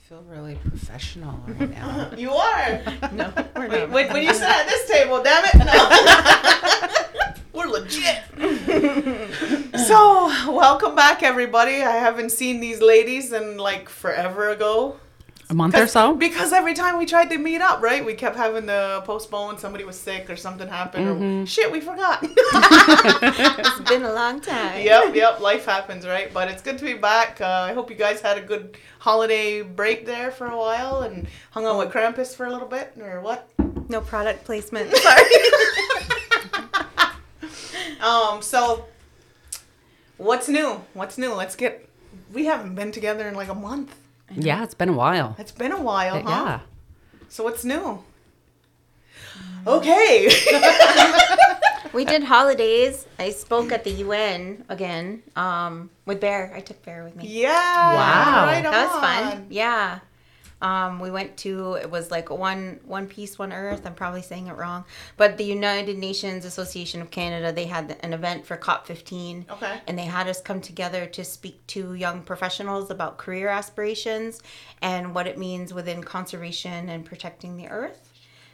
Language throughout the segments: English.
feel really professional right now. You are. No, we're Wait, not. when, when you sit at this table, damn it. No. We're legit. so, welcome back, everybody. I haven't seen these ladies in like forever ago. A month or so? Because every time we tried to meet up, right, we kept having to postpone. Somebody was sick or something happened. Or, shit, we forgot. It's been a long time. yep, yep. Life happens, right? But it's good to be back. Uh, I hope you guys had a good holiday break there for a while and hung out with Krampus for a little bit, or what? No product placement. Sorry. Um, so what's new? What's new? Let's get. We haven't been together in like a month. Yeah, it's been a while. It's been a while, huh? Yeah. So what's new? Okay. we did holidays. I spoke at the UN again um, with Bear. I took Bear with me. yeah. Wow. Right That was fun. Yeah. Um, we went to it was like one one piece one earth i'm probably saying it wrong but the united nations association of canada they had an event for cop 15 Okay. and they had us come together to speak to young professionals about career aspirations and what it means within conservation and protecting the earth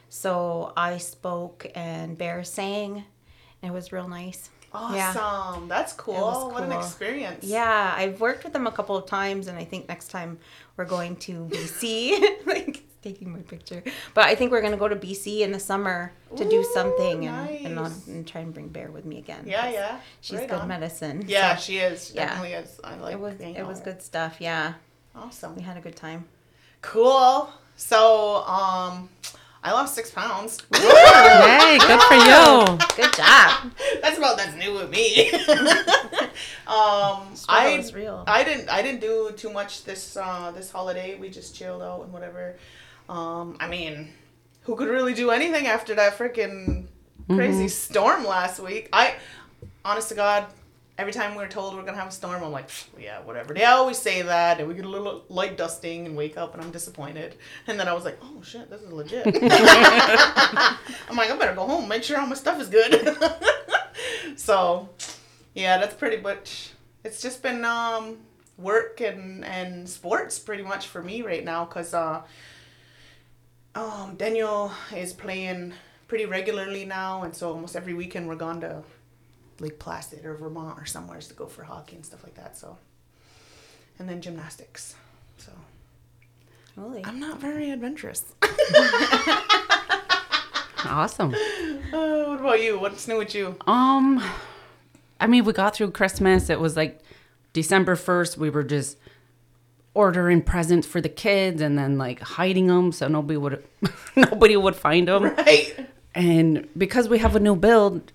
so i spoke and bear sang and it was real nice Yeah. Awesome. That's cool. was What an experience. Yeah, I've worked with them a couple of times, and I think next time we're going to BC. like taking my picture, but I think we're gonna go to BC in the summer to do Ooh, something and, and, and try and bring Bear with me again. Yeah, yeah. she's Right good on. medicine. Yeah, so she is. She Yeah. Definitely is. I like it was it was good stuff. Yeah, Awesome. we had a good time. Cool. So, um, I lost six pounds. Hey, good for you. Good job. that's about that's new with me. um, I is real. I didn't I didn't do too much this uh this holiday. We just chilled out and whatever. Um, I mean, who could really do anything after that freaking crazy storm last week? I, honest to God. Every time we're told we're gonna have a storm, I'm like, yeah, whatever. They always say that, and we get a little light dusting and wake up, and I'm disappointed. And then I was like, oh shit, this is legit. I'm like, I better go home, make sure all my stuff is good. so, yeah, that's pretty much. It's just been um, work and and sports pretty much for me right now, cause uh, um, Daniel is playing pretty regularly now, and so almost every weekend we're gone to Lake Placid or Vermont or somewhere to go for hockey and stuff like that. So, and then gymnastics. So Holy. I'm not very adventurous. Awesome. Uh, what about you? What's new with you? Um, I mean, we got through Christmas. It was like December 1st. We were just ordering presents for the kids and then like hiding them so nobody would nobody would find them. Right. And because we have a new build,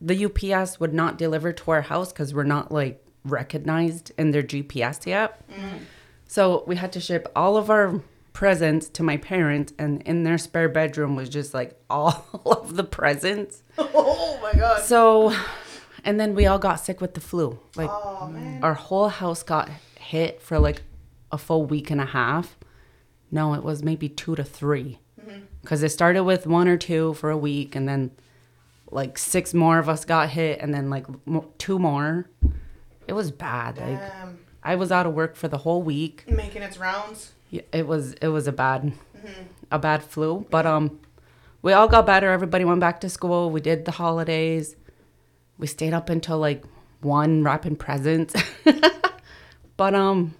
the UPS would not deliver to our house because we're not like recognized in their GPS yet. Mm. So we had to ship all of our presents to my parents, and in their spare bedroom was just like all of the presents. Oh my god. So, and then we all got sick with the flu. Like Oh our whole house got hit for like a full week and a half. No, it was maybe two to three. Mm-hmm. Because it started with one or two for a week, and then like six more of us got hit, and then like mo- two more. It was bad. Like Damn. I was out of work for the whole week. Making its rounds. Yeah, It was it was a bad a bad flu, but um, we all got better. Everybody went back to school. We did the holidays. We stayed up until like one wrapping presents. but um,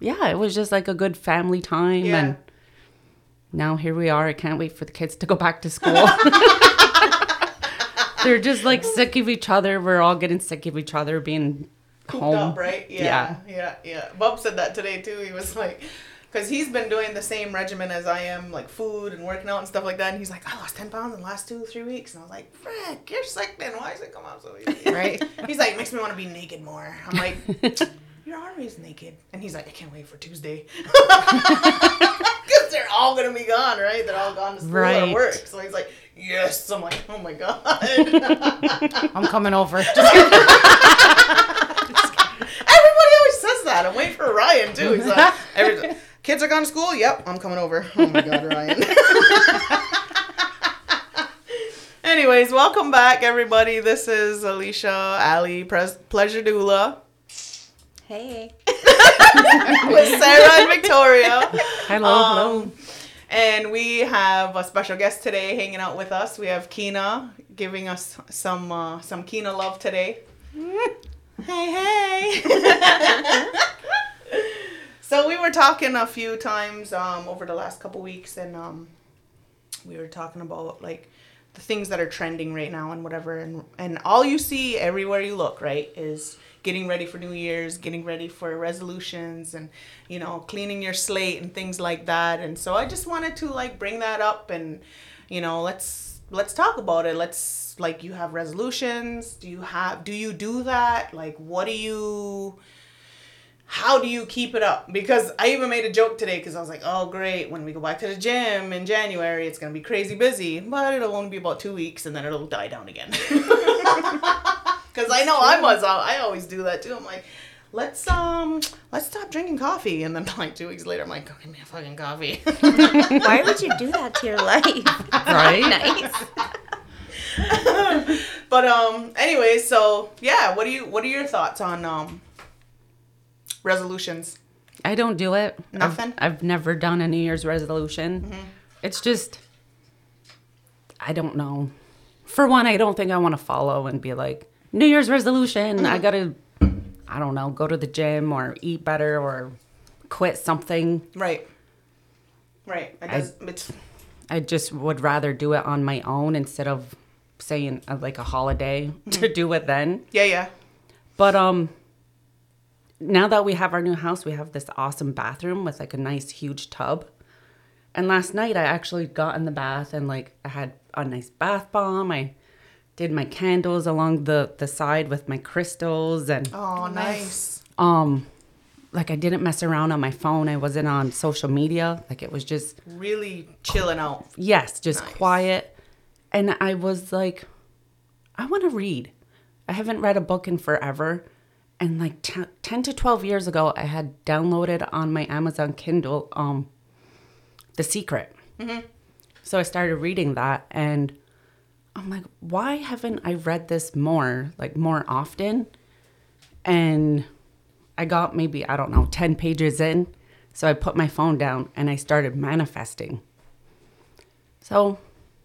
yeah, it was just like a good family time, Yeah. and now here we are. I can't wait for the kids to go back to school. They're just like sick of each other. We're all getting sick of each other being Cooped home. up, right? Yeah, yeah, yeah. Bob said that today too. He was like, because he's been doing the same regimen as I am, like food and working out and stuff like that. And he's like, I lost 10 pounds in the last two, three weeks. And I was like, Frick, you're sick then. Why does it come out so easy? Right. he's like, makes me want to be naked more. I'm like, you're always naked. And he's like, I can't wait for Tuesday. Because they're all going to be gone, right? They're all gone to school Right. or work. So he's like, yes. I'm like, oh my God. I'm coming over. Everybody always says that. I'm waiting for Ryan too. He's like, every, kids are gone to school. Yep, I'm coming over. Oh my god, Ryan. Anyways, welcome back, everybody. This is Alicia Allie, Pres- Pleasure Doula. Hey. with Sarah and Viktoria. Hello, Um, hello. And we have a special guest today hanging out with us. We have Keena giving us some uh, some Keena love today. hey, hey. so we were talking a few times um, over the last couple weeks, and um, we were talking about like the things that are trending right now and whatever, and and all you see everywhere you look, right, is getting ready for New Year's, getting ready for resolutions, and you know, cleaning your slate and things like that. And so I just wanted to like bring that up, and you know, let's let's talk about it. Let's like you have resolutions. Do you have? Do you do that? Like, what do you? how do you keep it up? Because I even made a joke today because I was like, oh, great. When we go back to the gym in January, it's going to be crazy busy, but it'll only be about two weeks and then it'll die down again. Because I know I was, I always do that too. I'm like, let's, um, let's stop drinking coffee. And then like two weeks later, I'm like, go give me a fucking coffee. Why would you do that to your life? Right? nice. but, um, anyway, so yeah, what do you, what are your thoughts on, um, resolutions? I don't do it. I've- Nothing? I've, never done a New Year's resolution. It's just, I don't know. For one, I don't think I want to follow and be like, New Year's resolution. I got to, I don't know, go to the gym or eat better or quit something. Right. Right. I- does, it's, I just would rather do it on my own instead of saying uh, like a holiday to do it then. yeah, yeah. But um now that we have our new house, we have this awesome bathroom with like a nice huge tub. And last night I actually got in the bath and like I had a nice bath bomb. I did my candles along the the side with my crystals and Oh, nice. um like I didn't mess around on my phone. I wasn't on social media. Like it was just Really chilling out. yes, just Nice. quiet. And I was like, I want to read. I haven't read a book in forever. And like t- 10 to 12 years ago, I had downloaded on my Amazon Kindle um, The Secret. So I started reading that. And I'm like, why haven't I read this more, like more often? And I got maybe, I don't know, 10 pages in. So I put my phone down and I started manifesting. So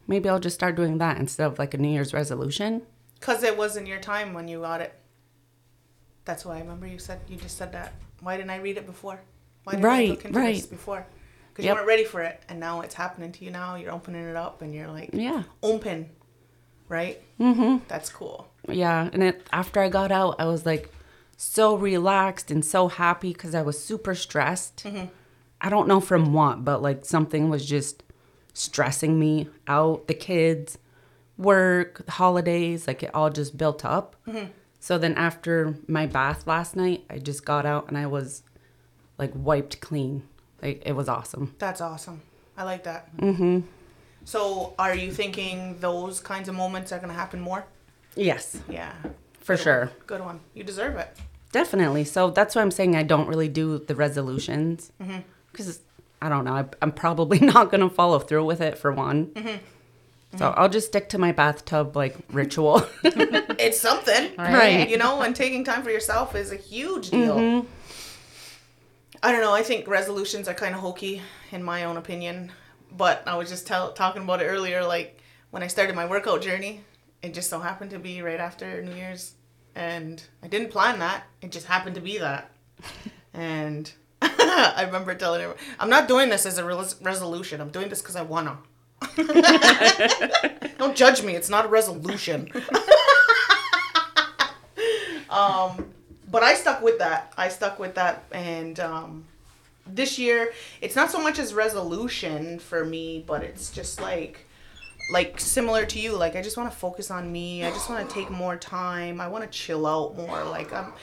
maybe I'll just start doing that instead of like a New Year's resolution. Because it wasn't your time when you got it. That's why I remember you said, you just said that. Why didn't I read it before? Why didn't I Right, look into this right. before? Because Yep. you weren't ready for it. And now it's happening to you now. You're opening it up and you're like, Yeah. open. Right? Mm-hmm. That's cool. Yeah. And it, after I got out, I was like so relaxed and so happy because I was super stressed. I don't know from what, but like something was just stressing me out. The kids, work, holidays, like it all just built up. So then after my bath last night, I just got out and I was like wiped clean. Like it was awesome. That's awesome. I like that. Mm-hmm. So are you thinking those kinds of moments are going to happen more? Yes, Yeah. for Good sure. one. Good one. You deserve it. Definitely. So that's why I'm saying I don't really do the resolutions mm-hmm. because I don't know. I, I'm probably not going to follow through with it for one. Mm-hmm. So mm-hmm. I'll just stick to my bathtub like ritual. It's something. Right. You know, and taking time for yourself is a huge deal. I don't know. I think resolutions are kind of hokey, in my own opinion. But I was just tell, talking about it earlier. Like when I started my workout journey, it just so happened to be right after New Year's, and I didn't plan that. It just happened to be that. and I remember telling her, "I'm not doing this as a res- resolution. I'm doing this because I wanna." Don't judge me. It's not a resolution. um, but I stuck with that. I stuck with that, and um, this year it's not so much as resolution for me, but it's just like like similar to you. Like I just want to focus on me. I just want to take more time. I want to chill out more. Like I'm.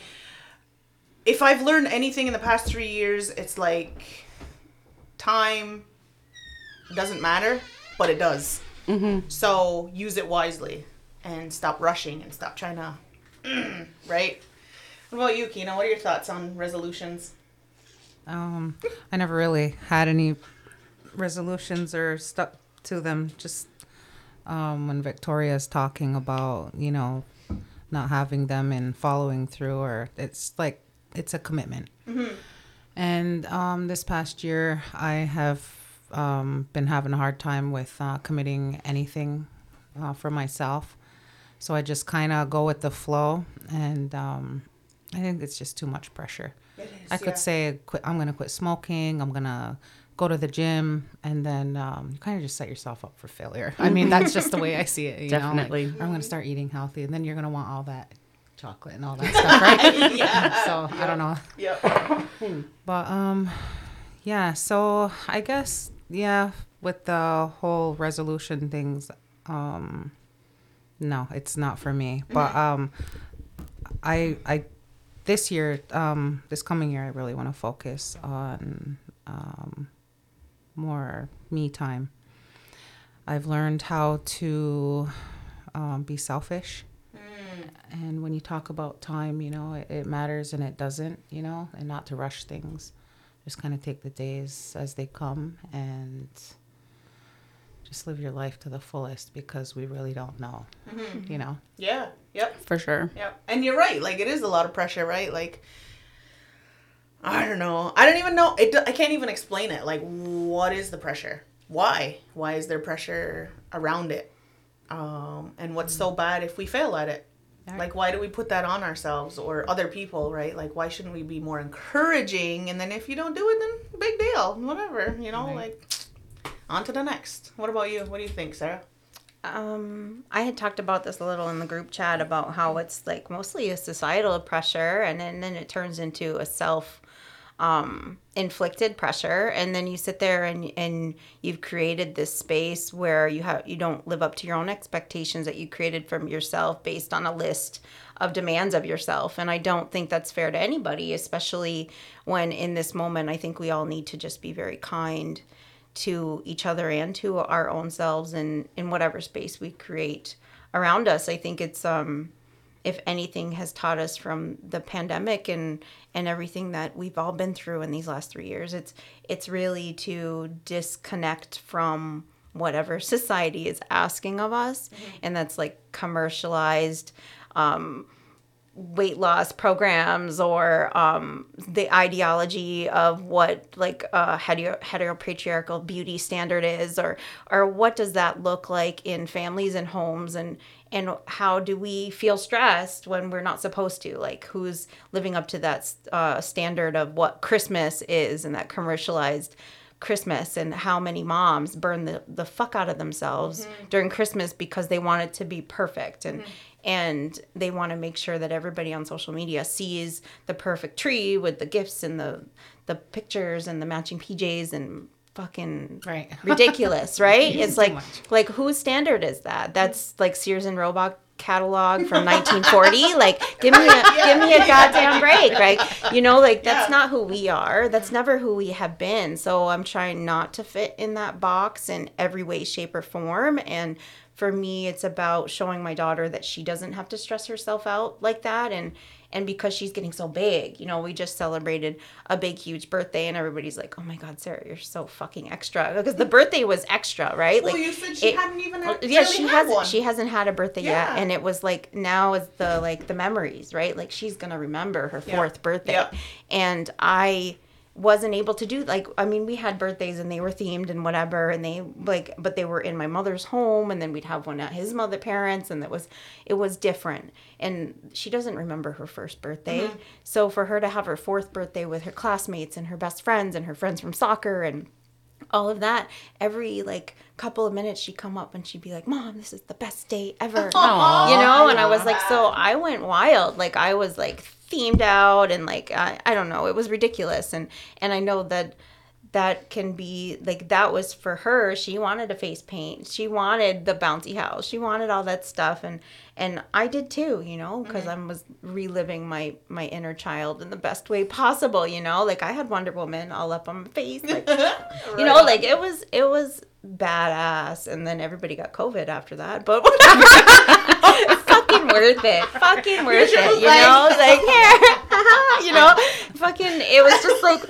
If I've learned anything in the past three years, it's like time doesn't matter, but it does. Mm-hmm. So use it wisely and stop rushing and stop trying to, right? What about you, Keena? What are your thoughts on resolutions? Um, I never really had any resolutions or stuck to them. Just um, when Viktoria's talking about, you know, not having them and following through, or it's like it's a commitment. And um, this past year, I have um, been having a hard time with uh, committing anything uh, for myself. So I just kind of go with the flow, and um, I think it's just too much pressure. It is, I could yeah. say quit, I'm gonna quit smoking. I'm gonna go to the gym, and then um, you kind of just set yourself up for failure. I mean, that's just the way I see it. You Definitely. Know? Like, I'm gonna start eating healthy, and then you're gonna want all that chocolate and all that stuff, right? yeah. so I don't know, Yep. but um, yeah. So I guess yeah, with the whole resolution things, um, no, it's not for me. But um, I I this year, um, this coming year, I really want to focus on um, more me time. I've learned how to um, be selfish. And when you talk about time, you know, it, it matters and it doesn't, you know, and not to rush things. Just kind of take the days as they come and just live your life to the fullest because we really don't know, you know. Yeah. Yep. For sure. Yep. And you're right. Like it is a lot of pressure, right? Like I don't know. I don't even know. It. I can't even explain it. Like what is the pressure? Why? Why is there pressure around it? Um, and what's so bad if we fail at it? Like why do we put that on ourselves or other people, right? Like why shouldn't we be more encouraging? And then if you don't do it, then big deal, whatever. You know, Right. like on to the next. What about you? What do you think, Sarah? Um, I had talked about this a little in the group chat about how it's like mostly a societal pressure, and then, then it turns into a self um, inflicted pressure, and then you sit there and and you've created this space where you have you don't live up to your own expectations that you created from yourself based on a list of demands of yourself, and I don't think that's fair to anybody, especially when in this moment I think we all need to just be very kind to each other and to our own selves and in whatever space we create around us. I think it's um if anything has taught us from the pandemic and and everything that we've all been through in these last 3 years, it's it's really to disconnect from whatever society is asking of us and that's like commercialized um weight loss programs or um, the ideology of what like uh, hetero heteropatriarchal beauty standard is or or what does that look like in families and homes and and how do we feel stressed when we're not supposed to? Like who's living up to that uh, standard of what christmas is and that commercialized Christmas and how many moms burn the, the fuck out of themselves during Christmas because they want it to be perfect and and they want to make sure that everybody on social media sees the perfect tree with the gifts and the the pictures and the matching PJs and fucking Right. ridiculous, right? It's like like whose standard is that? That's like Sears and Roebuck catalog from 1940 like give me a give me a goddamn break right? You know like that's Yeah. not who we are. That's never who we have been. So i'm trying not to fit in that box in every way shape or form. And for me it's about showing my daughter that she doesn't have to stress herself out like that. And and because she's getting so big you know we just celebrated a big huge birthday and everybody's like oh my god sarah you're so fucking extra because the birthday was extra right Well, like you said she it- hadn't even had, yeah really she hasn't one. she hasn't had a birthday Yeah. yet and it was like now is the like the memories right like she's gonna remember her Yeah. fourth birthday Yeah. and i wasn't able to do like i mean we had birthdays and they were themed and whatever and they like but they were in my mother's home and then we'd have one at his mother parents and it was it was different. And she doesn't remember her first birthday. Mm-hmm. So for her to have her fourth birthday with her classmates and her best friends and her friends from soccer and all of that every like couple of minutes she'd come up and she'd be like mom this is the best day ever. Aw. you know and i was like so i went wild. Like i was like themed out and like I, I don't know it was ridiculous. And and i know that that can be like that was for her. She wanted a face paint. She wanted the bouncy house. She wanted all that stuff. And and i did too you know because mm-hmm. i was reliving my my inner child in the best way possible you know? Like i had wonder woman all up on my face like you know like it was it was badass and then everybody got covid after that but whatever fucking worth it fucking worth it you like- know like here you know fucking it was just like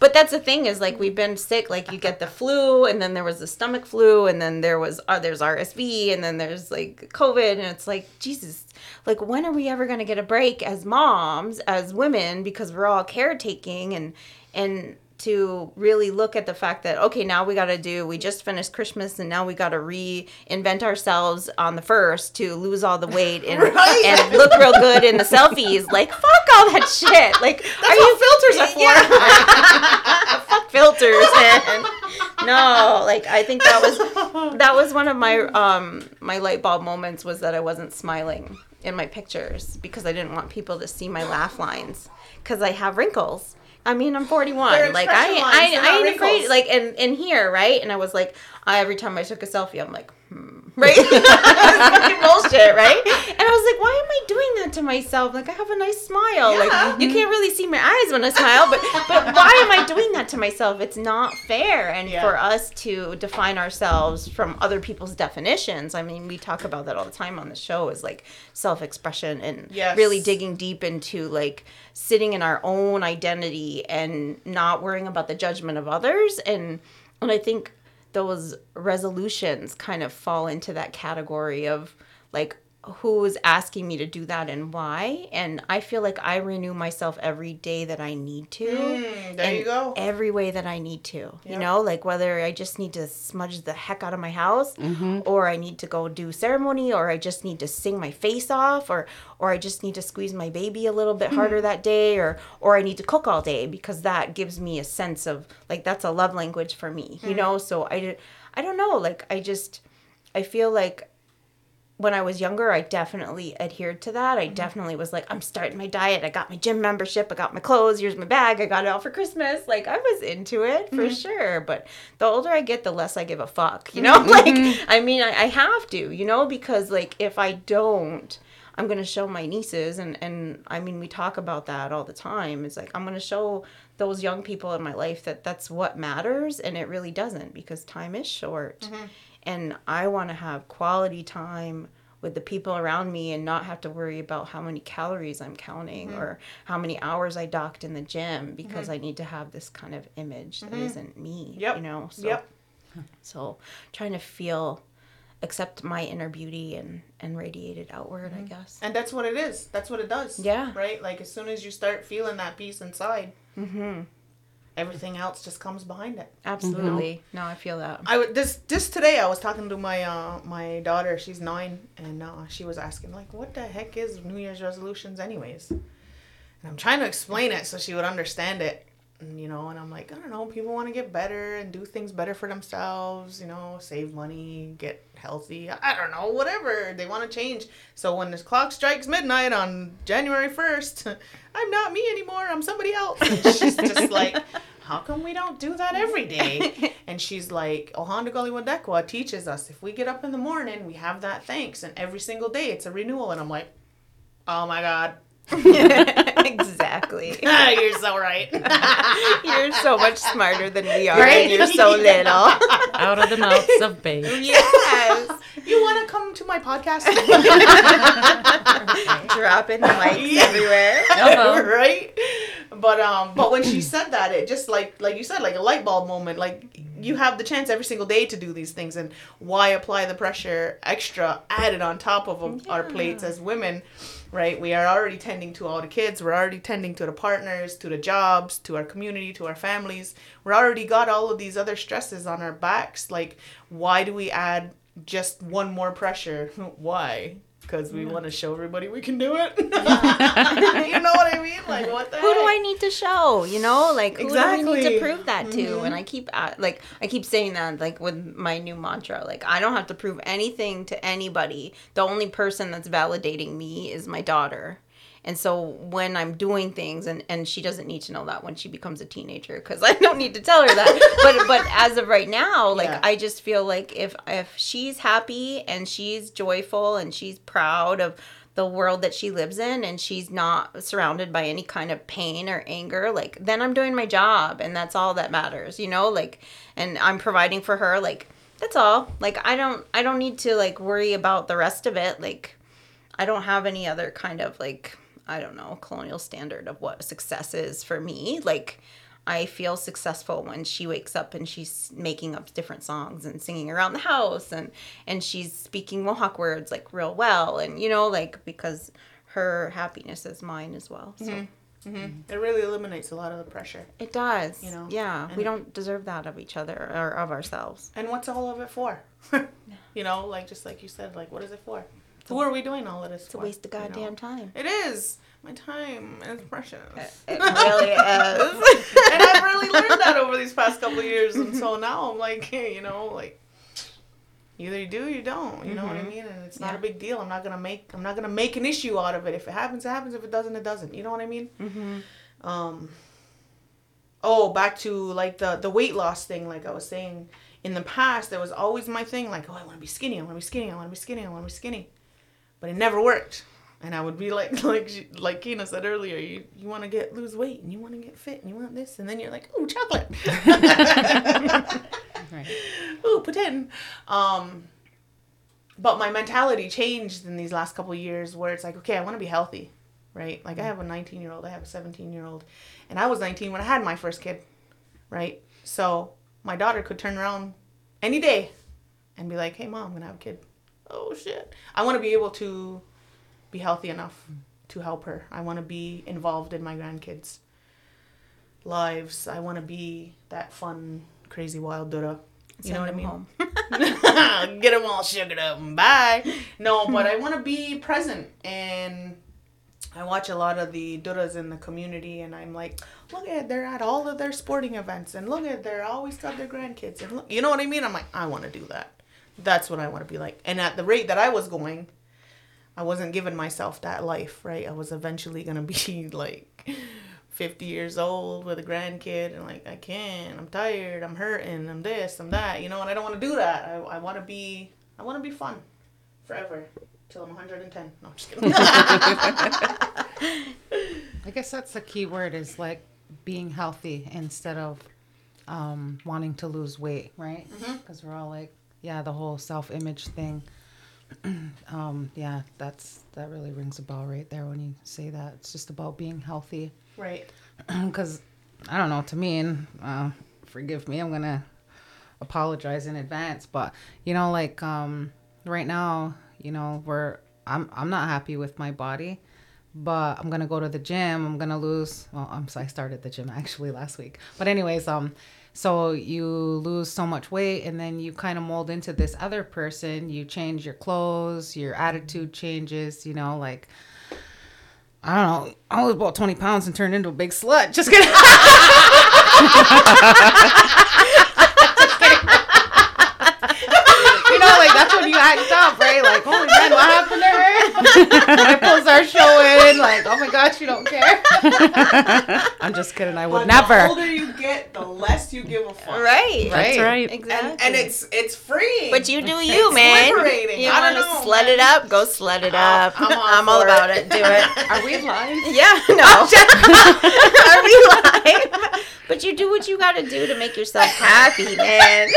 but that's the thing is like we've been sick. Like you get the flu, and then there was the stomach flu, and then there was uh, there's RSV, and then there's like COVID, and it's like Jesus. Like when are we ever gonna get a break as moms, as women, because we're all caretaking and and to really look at the fact that okay now we got to do we just finished christmas and now we got to reinvent ourselves on the first to lose all the weight and, Right. and look real good in the selfies. Like fuck all that shit. Like That's what filters are for. fuck filters man. No like i think that was that was one of my um my light bulb moments was that i wasn't smiling in my pictures because i didn't want people to see my laugh lines because i have wrinkles I mean, I'm 41. They're like I, I, I ain't afraid. Like, and and here, right? And I was like, I, every time I took a selfie, I'm like, hmm, right? fucking bullshit, right? And I was like, why am I doing that to myself? Like, I have a nice smile. Yeah. Like, you can't really see my eyes when I smile, but but why am I doing that to myself? It's not fair. And Yeah. for us to define ourselves from other people's definitions, I mean, we talk about that all the time on the show, is like self-expression and Yes. really digging deep into like sitting in our own identity and not worrying about the judgment of others and and I think those resolutions kind of fall into that category of like who's asking me to do that and why and I feel like I renew myself every day that I need to Mm, there you go. every way that I need to. You know, like whether I just need to smudge the heck out of my house mm-hmm. or I need to go do ceremony or I just need to sing my face off or or I just need to squeeze my baby a little bit hmm. harder that day or or I need to cook all day because that gives me a sense of like that's a love language for me, you hmm. know? So I I don't know, like I just I feel like when I was younger, I definitely adhered to that. I mm-hmm. definitely was like, I'm starting my diet. I got my gym membership. I got my clothes. Here's my bag. I got it all for Christmas. Like, I was into it for mm-hmm. sure. But the older I get, the less I give a fuck. You know, mm-hmm. like, I mean, I, I have to, you know, because, like, if I don't, I'm going to show my nieces. And, and I mean, we talk about that all the time. It's like, I'm going to show those young people in my life that that's what matters. And it really doesn't because time is short and I want to have quality time with the people around me and not have to worry about how many calories I'm counting mm-hmm. or how many hours I docked in the gym because mm-hmm. I need to have this kind of image that mm-hmm. isn't me. Yep. You know. So, Yep. So trying to feel, accept my inner beauty and and radiate it outward. I guess. And that's what it is. That's what it does. Yeah. Right? Like as soon as you start feeling that peace inside, Mm-hmm. Everything else just comes behind it. Absolutely. No, I feel that. I w- this just today I was talking to my uh my daughter. She's nine, and uh, she was asking like, "What the heck is New Year's resolutions, anyways?" And I'm trying to explain it so she would understand it. And, you know, and I'm like, I don't know. People want to get better and do things better for themselves. You know, save money, get healthy. I don't know, whatever they want to change. So when this clock strikes midnight on January first, I'm not me anymore. I'm somebody else. And she's just like, how come we don't do that every day? And she's like, Ohén:ton Karihwatéhkwen teaches us if we get up in the morning, we have that thanks, and every single day it's a renewal. And I'm like, oh my god, exactly. you're so right. You're so much smarter than we are, Right? and you're so little. Out of the mouths of babes. yes. you want to come to my podcast? Dropping the mics Yeah. everywhere. Uh-huh. right? But um, but when she said that, it just like like you said, like a light bulb moment. Like you have the chance every single day to do these things, and why apply the pressure extra added on top of um, our plates as women? Right? We are already tending to all the kids. We're already tending to the partners, to the jobs, to our community, to our families. We're already got all of these other stresses on our backs. Like, why do we add just one more pressure? Why? Because we want to show everybody we can do it. you know what I mean? Like, what the Who do? I need to show? You know, like who do we need Exactly. to prove that to? And I keep uh, like I keep saying that like with my new mantra. Like I don't have to prove anything to anybody. The only person that's validating me is my daughter. And so when I'm doing things, and, and she doesn't need to know that when she becomes a teenager, because I don't need to tell her that. but but as of right now, like Yeah. I just feel like if if she's happy and she's joyful and she's proud of the world that she lives in and she's not surrounded by any kind of pain or anger like then i'm doing my job and that's all that matters you know like and i'm providing for her like that's all like i don't i don't need to like worry about the rest of it like i don't have any other kind of like i don't know colonial standard of what success is for me like I feel successful when she wakes up and she's making up different songs and singing around the house and and she's speaking Mohawk words like real well and you know like because her happiness is mine as well. So mm-hmm. Mm-hmm. Mm-hmm. It really eliminates a lot of the pressure. it does. You know, Yeah, and we don't deserve that of each other or of ourselves. And what's all of it for? you know, like just like you said, like what is it for? Who are we doing all of this It's a waste of you know? goddamn time. It is. My time is precious. It really is. and I've really learned that over these past couple of years. And so now I'm like, hey, you know, like either you do or you don't. You know what I mean? And it's not a big deal. I'm not gonna make I'm not gonna make an issue out of it. If it happens, it happens. If it doesn't, it doesn't. You know what I mean? mm-hmm. Um. Oh, back to like the the weight loss thing. Like I was saying, in the past, there was always my thing. Like, oh, I want to be skinny. I want to be skinny. I want to be skinny. I want to be skinny. But it never worked. And I would be like, like, she, like Keena said earlier, you, you want to get lose weight and you want to get fit and you want this, and then you're like, ooh, chocolate. Right. ooh, poutine. Um, but my mentality changed in these last couple of years, where it's like, okay, I want to be healthy, right? Like I have a 19 year old, I have a 17 year old, and I was 19 when I had my first kid, right? So my daughter could turn around any day and be like, hey, mom, I'm gonna have a kid. Oh shit! I want to be able to be healthy enough to help her. I want to be involved in my grandkids' lives. I want to be that fun, crazy, wild Dura. You know what I mean? Home. Get them all sugared up and bye. No, but I want to be present and I watch a lot of the Duras in the community and I'm like, look at they're at all of their sporting events and look at they're always got their grandkids and look, you know what I mean? I'm like, I want to do that. That's what I want to be like. And at the rate that I was going, I wasn't giving myself that life, right? I was eventually gonna be like 50 years old with a grandkid and like I can't, I'm tired, I'm hurting, I'm this, I'm that, you know, and I don't want to do that. I, I want to be, I want to be fun forever till I'm 110. No, I'm just kidding. I guess that's the key word is like being healthy instead of um, wanting to lose weight, right? Because we're all like, yeah, the whole self-image thing. um, yeah, that's that really rings a bell right there when you say that. It's just about being healthy. right. Because I don't know, to me, and uh, forgive me, I'm gonna apologize in advance, but you know, like um, right now, you know, we're I'm I'm not happy with my body, but I'm gonna go to the gym. I'm gonna lose. Well, I'm so I started the gym actually last week, but anyways, um, so you lose so much weight, and then you kind of mold into this other person. You change your clothes, your attitude changes. You know, like. I don't know. I was about 20 pounds and turned into a big slut. Just kidding. you know, like that's when you act up, right? Like, holy man, what happened to her? Nipples are showing. Like, oh my gosh, you don't care. I'm just kidding. I would But never. The older you get, the less you give a fuck. Right. That's Right. right. Exactly. And, and it's it's free. But you do you, man. liberating. You I want don't to know, slut man. it up? Go slut it I'm- up. I'm I'm, all all about it. it. Do it. Are we live? Yeah, no. Are we live? But you do what you got to do to make yourself happy, man.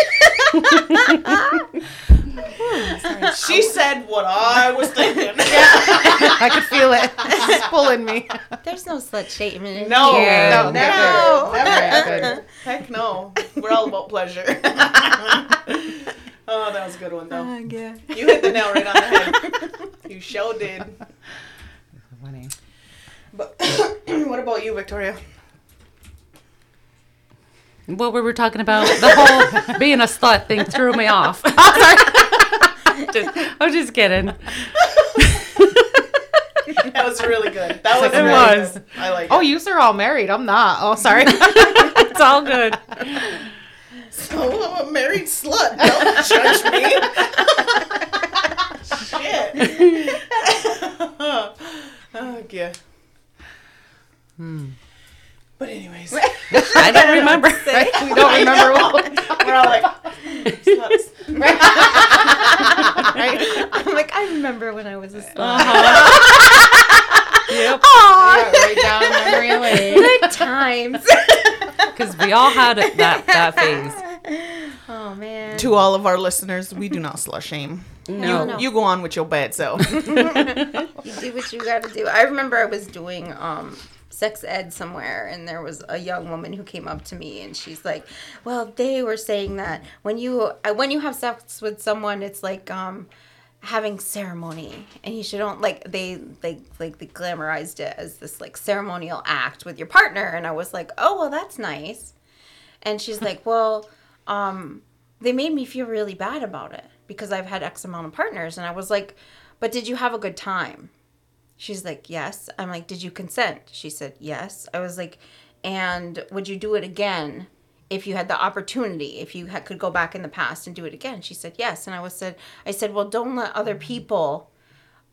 She said what I was thinking. I could feel it. It's pulling me. There's no slut shaming No, here. no, never, No. never, Good. Heck no. We're all about pleasure. oh, that was a good one though. Oh, yeah. You hit the nail right on the head. You sure did. Funny. But what about you, Viktoria? What we were talking about, the whole being a slut thing threw me off. Sorry. just, I'm just kidding. That was really good. That was It really was. good. I like oh, it. Oh, you are all married. I'm not. Oh, sorry. It's all good. So I'm a married slut. Don't judge me. Shit. oh, yeah. Hmm. But anyways, I don't remember. right? We don't remember what. we're all like sluts. I'm like, I remember when I was a slut. Uh-huh. Yep. Aw, right down memory lane. good times. Because we all had that that phase. Oh man. To all of our listeners, we do not slut shame. No. No. You go on with your bad self. You do what you gotta do. I remember I was doing um sex ed somewhere and there was a young woman who came up to me and she's like well they were saying that when you uh, when you have sex with someone it's like um having ceremony and you shouldn't like they they like they glamorized it as this like ceremonial act with your partner and i was like oh well that's nice. And she's like well um they made me feel really bad about it because i've had x amount of partners and i was like but did you have a good time She's like, Yes. I'm like, Did you consent? She said, Yes. I was like, And would you do it again if you had the opportunity, if you had, could go back in the past and do it again? She said, Yes. And I was said, I said, Well, don't let other people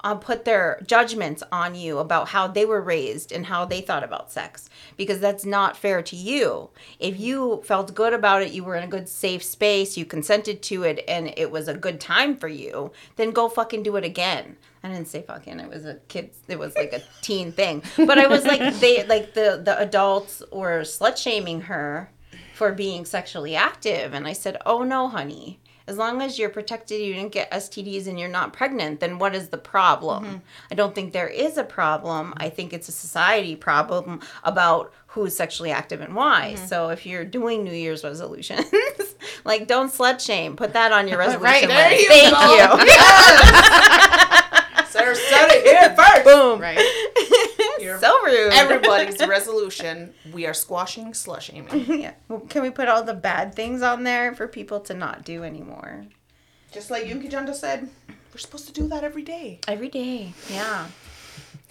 uh, put their judgments on you about how they were raised and how they thought about sex because that's not fair to you. If you felt good about it, you were in a good safe space, you consented to it, and it was a good time for you, then go fucking do it again. I didn't say fucking. It was a kid. It was like a teen thing. But I was like they like the the adults were slut shaming her for being sexually active, and I said, "Oh no, honey." As long as you're protected, you didn't get STDs and you're not pregnant, then what is the problem? Mm-hmm. I don't think there is a problem. I think it's a society problem about who's sexually active and why. Mm-hmm. So if you're doing New Year's resolutions, like don't slut shame. Put that on your resolution Right, there list. you Thank go. you. Sarah said it here first. Boom. Right. You're- So rude. Everybody's resolution. We are squashing slut shaming. yeah. Well, can we put all the bad things on there for people to not do anymore? Just like Yunki Junda said, we're supposed to do that every day. Every day. Yeah.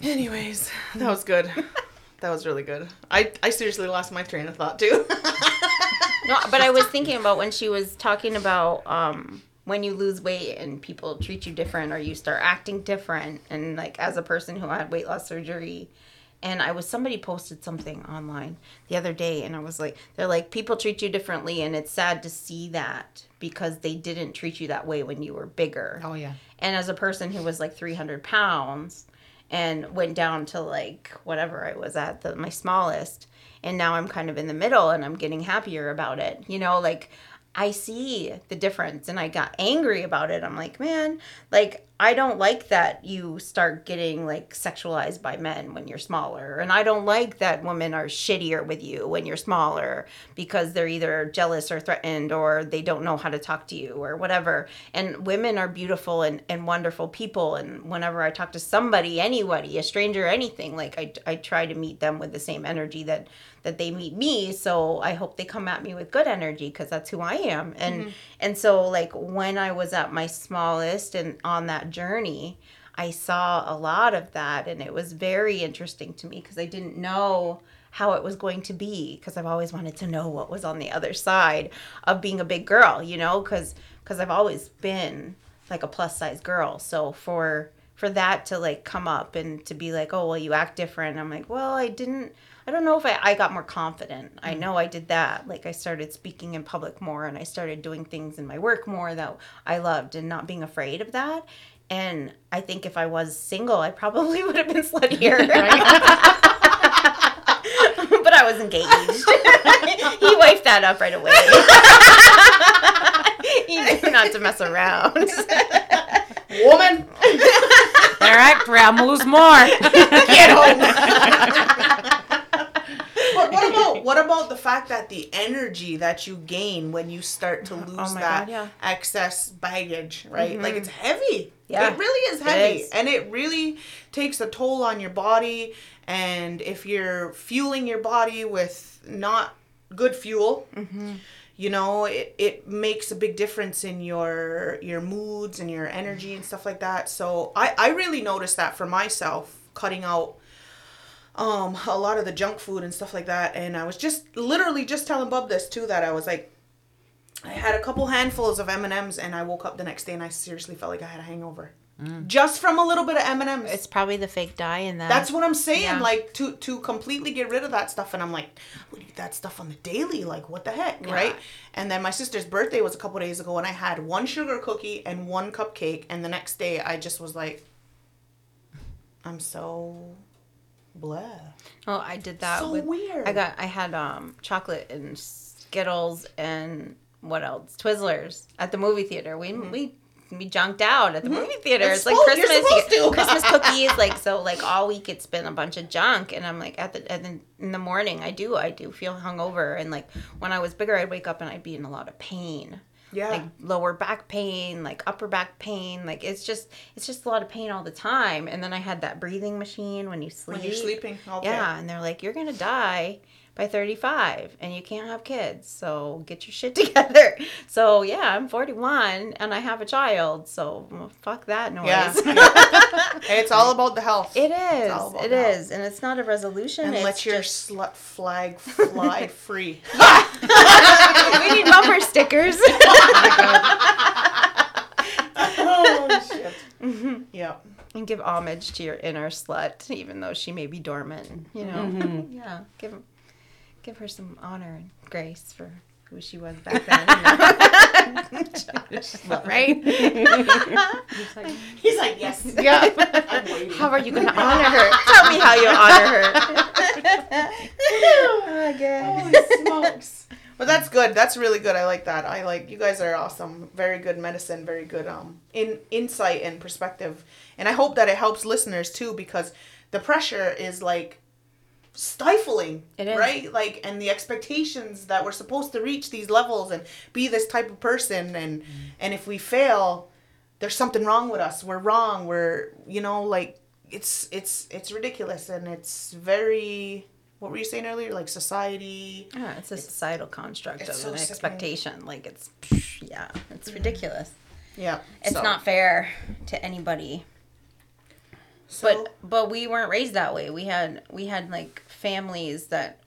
Anyways, that was good. that was really good. I, I seriously lost my train of thought too. No, but I was thinking about when she was talking about um, when you lose weight and people treat you different or you start acting different, and like as a person who had weight loss surgery. And I was somebody posted something online the other day, and I was like, they're like, people treat you differently, and it's sad to see that because they didn't treat you that way when you were bigger. Oh yeah. And as a person who was like 300 pounds and went down to like whatever I was at, the, my smallest, and now I'm kind of in the middle and I'm getting happier about it. You know, like I see the difference and I got angry about it. I'm like, man, like I don't like that you start getting like sexualized by men when you're smaller. And I don't like that women are shittier with you when you're smaller because they're either jealous or threatened or they don't know how to talk to you or whatever. And women are beautiful and, and wonderful people. And whenever I talk to somebody, anybody, a stranger, anything, like I, I try to meet them with the same energy that that they meet me so i hope they come at me with good energy because that's who i am and mm-hmm. and so like when i was at my smallest and on that journey i saw a lot of that and it was very interesting to me because i didn't know how it was going to be because i've always wanted to know what was on the other side of being a big girl you know because because i've always been like a plus size girl so for for that to like come up and to be like oh well you act different i'm like well i didn't I don't know if I, I got more confident. I mm. know I did that. Like I started speaking in public more and I started doing things in my work more that I loved and not being afraid of that. And I think if I was single, I probably would have been sluttier. but I was engaged. he wiped that up right away. he knew not to mess around. Woman, They're act I'm gonna lose more. get home. but what about what about the fact that the energy that you gain when you start to oh lose Oh that God, yeah. excess baggage, right? Like mm-hmm. it's heavy. Yeah, it really is heavy, is. and it really takes a toll on your body. And if you're fueling your body with not good fuel, Mm-hmm. you know it, it makes a big difference in your your moods and your energy and stuff like that so i i really noticed that for myself cutting out um a lot of the junk food and stuff like that and i was just literally just telling bub this too that i was like i had a couple handfuls of m&ms and i woke up the next day and i seriously felt like i had a hangover just from a little bit of m&ms It's probably the fake dye in that. that's what I'm saying. Yeah. Like to to completely get rid of that stuff, and I'm like, would eat that stuff on the daily. Like what the heck, right? And then my sister's birthday was a couple days ago, and I had one sugar cookie and one cupcake, and the next day I just was like, I'm so blah. Oh, I did that. So with, weird. I got. I had um chocolate and Skittles and what else? Twizzlers at the movie theater. We Mm-hmm. we be junked out at the movie theater. It's It's, like Christmas, you supposed to. Christmas cookies. Like so, like all week it's been a bunch of junk, and I'm like at the and then in the morning I do I do feel hungover, and like when I was bigger I'd wake up and I'd be in a lot of pain. Yeah. Like lower back pain, like upper back pain, like it's just it's just a lot of pain all the time. And then I had that breathing machine when you sleep. When you're sleeping. Yeah, and they're like, you're gonna die by 35, and you can't have kids, so get your shit together. So yeah, I'm 41, and I have a child, so fuck that noise. Yeah. It's all about the health. It is. It is. about It that. is, and it's not a resolution. and let your just- slut flag fly free. we need bumper stickers. oh shit. Mm-hmm. Yeah. and give homage to your inner slut, even though she may be dormant. You know, yeah. Give give her some honor and grace for who she was back then. you know? right? He's like, yes. Yeah. How are you going to honor her? Tell me how you honor her. oh, good. Holy smokes. But that's good. That's really good. I like that. I like you guys are awesome. Very good medicine, very good um in insight and perspective. And I hope that it helps listeners too because the pressure is like stifling. It is. Right? Like and the expectations that we're supposed to reach these levels and be this type of person and mm. and if we fail, there's something wrong with us. We're wrong. We're you know, like it's it's it's ridiculous and it's very what were you saying earlier? Like society Yeah, it's a societal construct of so an sickening. expectation. Like it's, yeah, it's mm. ridiculous. Yeah. It's so- not fair to anybody. So, but but we weren't raised that way. We had we had like families that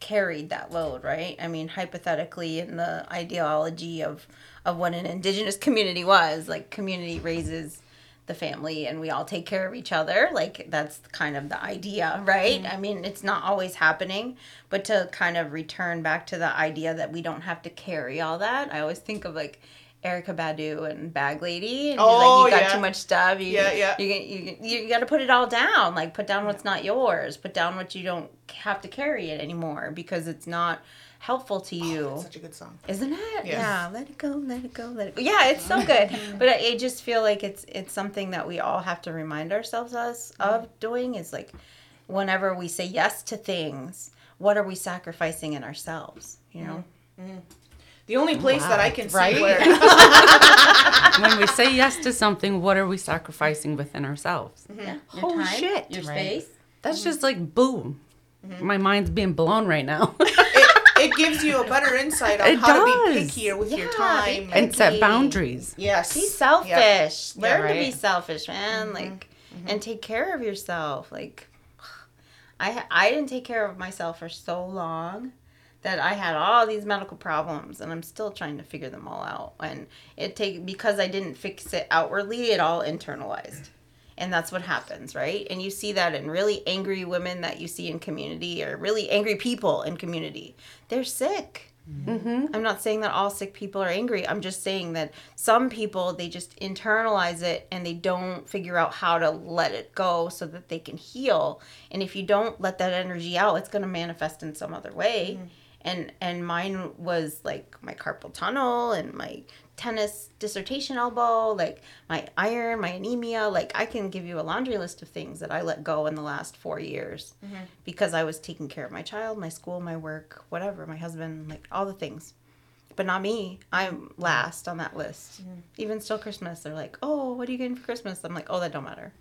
carried that load, right? I mean, hypothetically, in the ideology of of what an indigenous community was, like community raises the family and we all take care of each other. Like that's kind of the idea, right? Mm-hmm. I mean, it's not always happening, but to kind of return back to the idea that we don't have to carry all that. I always think of like Erykah Badu and Bag Lady, and Oh, like, "You got yeah. too much stuff. You, Yeah, yeah. You, you, you got to put it all down. Like, put down what's not yours. Put down what you don't have to carry it anymore because it's not helpful to oh, you." that's such a good song. Isn't it? Yes. Yeah. Let it go. Let it go. Let it go. Yeah, it's so good. but I, I just feel like it's it's something that we all have to remind ourselves us of mm-hmm. doing. Is like, whenever we say yes to things, what are we sacrificing in ourselves? You know. Mm-hmm. Mm-hmm. The only place that I can see where when we say yes to something, what are we sacrificing within ourselves? Mm-hmm. Yeah. Your Holy time, shit, Your right. space. That's mm-hmm. just like boom. Mm-hmm. My mind's being blown right now. it, it gives you a better insight on It how to be pickier with your time. and set boundaries. yes. Be selfish. Yeah. Learn Yeah, to be selfish, man. Like, and take care of yourself. Like, I I didn't take care of myself for so long that I had all these medical problems, and I'm still trying to figure them all out. And it take because I didn't fix it outwardly, it all internalized. And that's what happens, right? And you see that in really angry women that you see in community or really angry people in community. They're sick. Mm-hmm. I'm not saying that all sick people are angry. I'm just saying that some people they just internalize it and they don't figure out how to let it go so that they can heal. And if you don't let that energy out, it's going to manifest in some other way. Mm-hmm. And and mine was like my carpal tunnel and my tennis dissertation elbow, like my iron, my anemia. Like I can give you a laundry list of things that I let go in the last 4 years mm-hmm. because I was taking care of my child, my school, my work, whatever, my husband, like all the things. But not me. I'm last on that list. Mm-hmm. Even still Christmas, they're like, "Oh, what are you getting for Christmas?" I'm like, "Oh, that don't matter.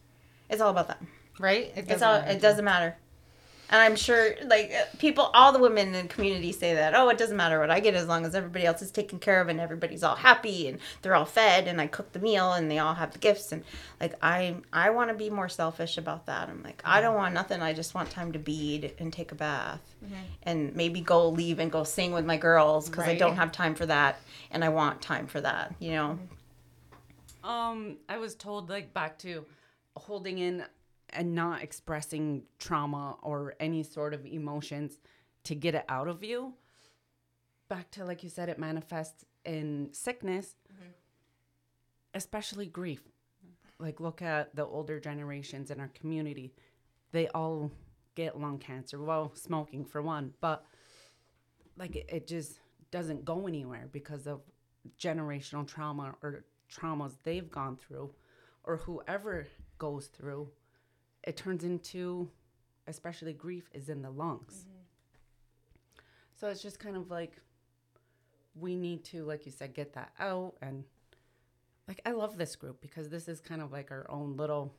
It's all about them. Right? It It's all. matter. It doesn't matter." And I'm sure, like uh, people, all the women in the community say that. Oh, it doesn't matter what I get as long as everybody else is taken care of and everybody's all happy and they're all fed and I cook the meal and they all have the gifts and like I, I want to be more selfish about that. I'm like I don't want nothing. I just want time to bead and take a bath and maybe go leave and go sing with my girls because I don't have time for that and I want time for that. You know. Um, I was told like back to holding in and not expressing trauma or any sort of emotions to get it out of you. Back to like you said, it manifests in sickness, mm-hmm. especially grief. Like look at the older generations in our community; they all get lung cancer. Well, smoking for one, but like it, it just doesn't go anywhere because of generational trauma or traumas they've gone through or whoever goes through, it turns into, especially grief, is in the lungs. So it's just kind of like we need to, like you said, get that out. And like, I love this group because this is kind of like our own little,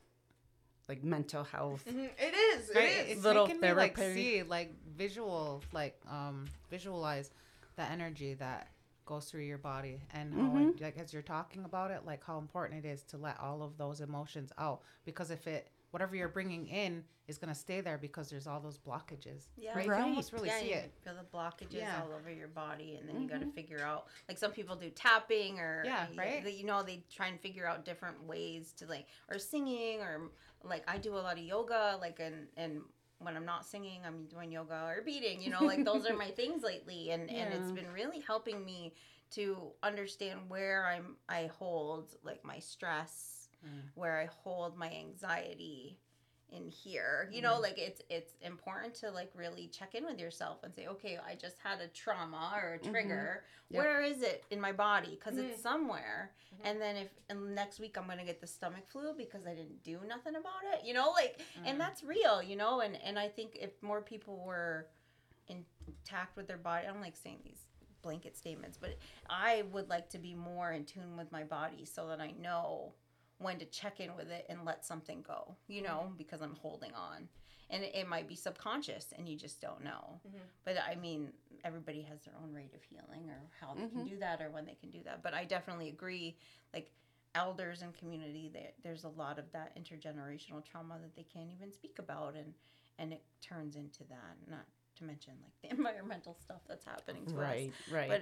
like, mental health. Mm, It is. It Right, is. it's Little making me like see, like visual, like um visualize the energy that goes through your body and how, Mm-hmm. it, like as you're talking about it, like how important it is to let all of those emotions out because if it whatever you're bringing in is gonna stay there because there's all those blockages. Yeah. right. You can almost really yeah, see you it. feel the blockages Yeah. all over your body, and then you got to mm-hmm. figure out. Like some people do tapping, or Yeah, right. the- You know, they try and figure out different ways to like, or singing, or like I do a lot of yoga, like and and when I'm not singing, I'm doing yoga or beating. You know, like those are my things lately, and and it's Yeah. been really helping me to understand where I'm. I hold like my stress, where I hold my anxiety in here you Mm. know like it's it's important to like really check in with yourself and say okay i just had a trauma or a Mm-hmm. trigger Where is it in my body because Mm. it's somewhere Mm-hmm. and then if and next week i'm gonna get the stomach flu because i didn't do nothing about it you know like Mm. and that's real you know and and i think if more people were intact with their body i don't like saying these blanket statements but i would like to be more in tune with my body so that i know when to check in with it and let something go, you know, mm-hmm. because I'm holding on. And it, it might be subconscious and you just don't know. Mm-hmm. But I mean, everybody has their own rate of healing or how they can mm-hmm. do that or when they can do that. But I definitely agree, like elders and community, there, there's a lot of that intergenerational trauma that they can't even speak about. And, and it turns into that, not to mention like the environmental stuff that's happening to Right, us. right. But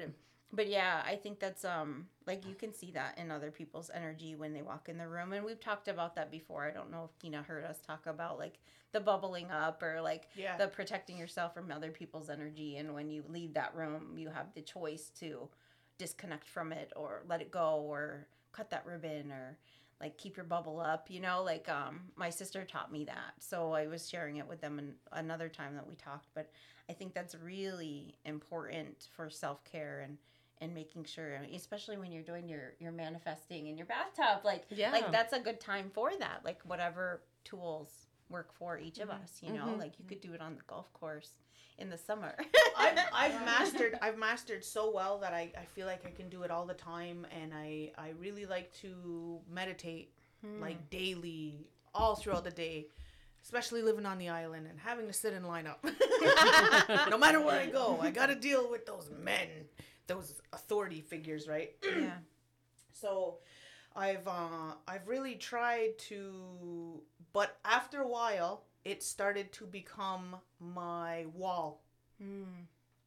but yeah, I think that's um like you can see that in other people's energy when they walk in the room, and we've talked about that before. I don't know if Keena heard us talk about like the bubbling up or like Yeah. the protecting yourself from other people's energy, and when you leave that room, you have the choice to disconnect from it or let it go or cut that ribbon or like keep your bubble up you know like um my sister taught me that so i was sharing it with them an, another time that we talked but i think that's really important for self-care and and making sure especially when you're doing your your manifesting in your bathtub like Yeah. like that's a good time for that like whatever tools work for each of mm-hmm. us you know? Mm-hmm. Like you could do it on the golf course in the summer. I've, I've mastered I've mastered so well that I, I feel like I can do it all the time and I I really like to meditate hmm. like daily all throughout the day especially living on the island and having to sit in line up. No matter where I go I got to deal with those men those authority figures right yeah so I've uh I've really tried to but after a while it started to become my wall.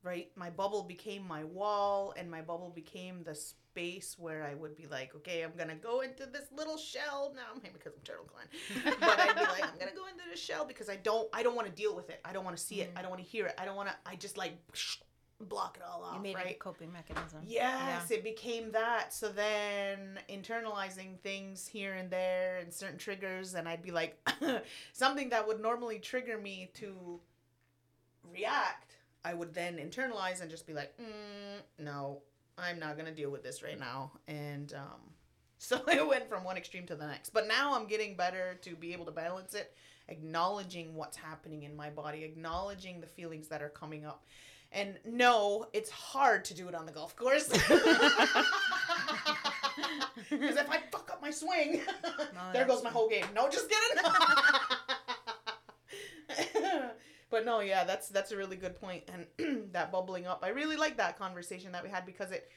Right? My bubble became my wall and my bubble became the space where I would be like, okay, I'm to go into this little shell now, maybe because I'm turtle clan. but I'd be like, I'm to go into this shell because I don't I don't want to deal with it. I don't want to see it. I don't want to hear it. I don't want to I just like block it all off, you made right? it a coping mechanism Yes, it became that. So then internalizing things here and there and certain triggers, and I'd be like, something that would normally trigger me to react, I would then internalize and just be like, mm, no, I'm not going to deal with this right now. And um, so it went from one extreme to the next. But now I'm getting better to be able to balance it, acknowledging what's happening in my body, acknowledging the feelings that are coming up. And no, it's hard to do it on the golf course. Because if I fuck up my swing, there goes my whole game. No, just kidding. but no, yeah, that's that's a really good point, and that bubbling up. I really like that conversation that we had because it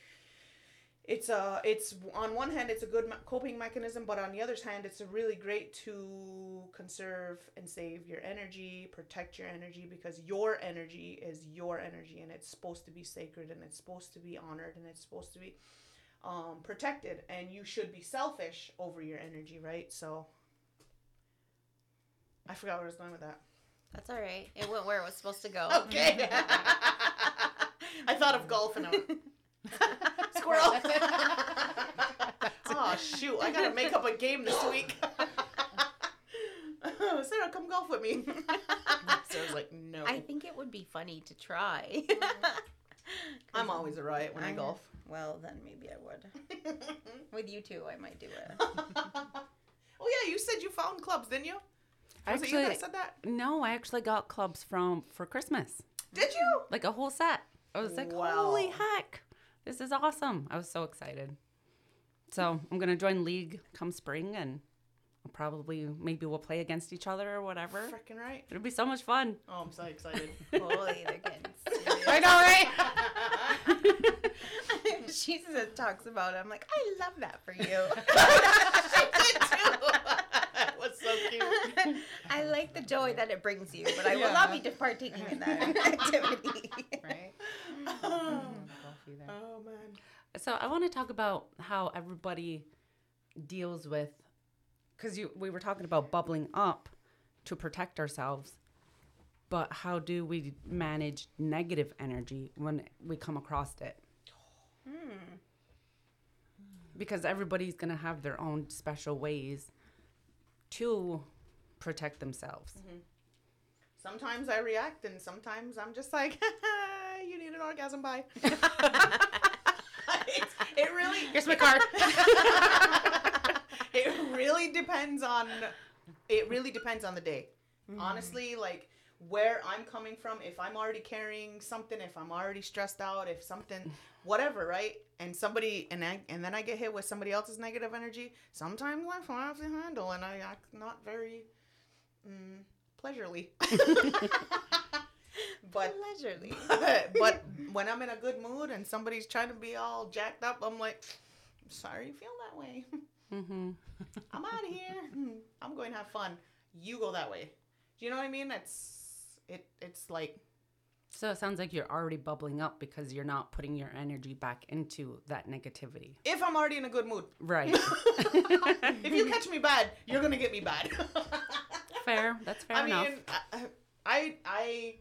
it's uh it's on one hand it's a good coping mechanism but on the other hand it's a really great to conserve and save your energy protect your energy because your energy is your energy and it's supposed to be sacred and it's supposed to be honored and it's supposed to be um, protected and you should be selfish over your energy right so i forgot where i was going with that That's all right. It went where it was supposed to go. okay i thought of golf and I went, squirrel oh shoot i gotta make up a game this week oh, sarah come golf with me sarah's like no I think it would be funny to try. I'm always a riot when I golf. Well, then maybe I would. With you two, I might do it. Oh yeah, you said you found clubs, didn't you? Was it you that said that? No, I actually got clubs from for Christmas. Did you? Like a whole set. I was like, Wow. holy heck. This is awesome. I was so excited. So I'm gonna join league come spring and I'll probably maybe we'll play against each other or whatever. Freaking right. It'll be so much fun. Oh, I'm so excited. Holy, they're getting serious. I know, right? she says, talks about it. I'm like, I love that for you. that was so cute. I like the joy that it brings you, but I will Yeah. not be partaking in that activity. Right? Mm-hmm. Golf either. Oh man. So I want to talk about how everybody deals with because you we were talking about bubbling up to protect ourselves, but how do we manage negative energy when we come across it? Hmm. Because everybody's gonna have their own special ways to protect themselves. Mm-hmm. Sometimes I react, and sometimes I'm just like, "You need an orgasm, bye." it, it really, Here's my card. it really depends on. It really depends on the day. Honestly, like where I'm coming from, if I'm already carrying something, if I'm already stressed out, if something, whatever, right? And somebody, and I, and then I get hit with somebody else's negative energy. Sometimes I have to handle, and I act not very mm, pleasurely. but Leisurely. but when I'm in a good mood and somebody's trying to be all jacked up, I'm like, I'm sorry you feel that way. Mm-hmm. I'm out of here. Mm-hmm. I'm going to have fun. You go that way. Do you know what I mean? It's it. It's like so it sounds like you're already bubbling up because you're not putting your energy back into that negativity. if I'm already in a good mood. Right. If you catch me bad, you're gonna get me bad. fair. That's fair I enough. mean, I, I, I,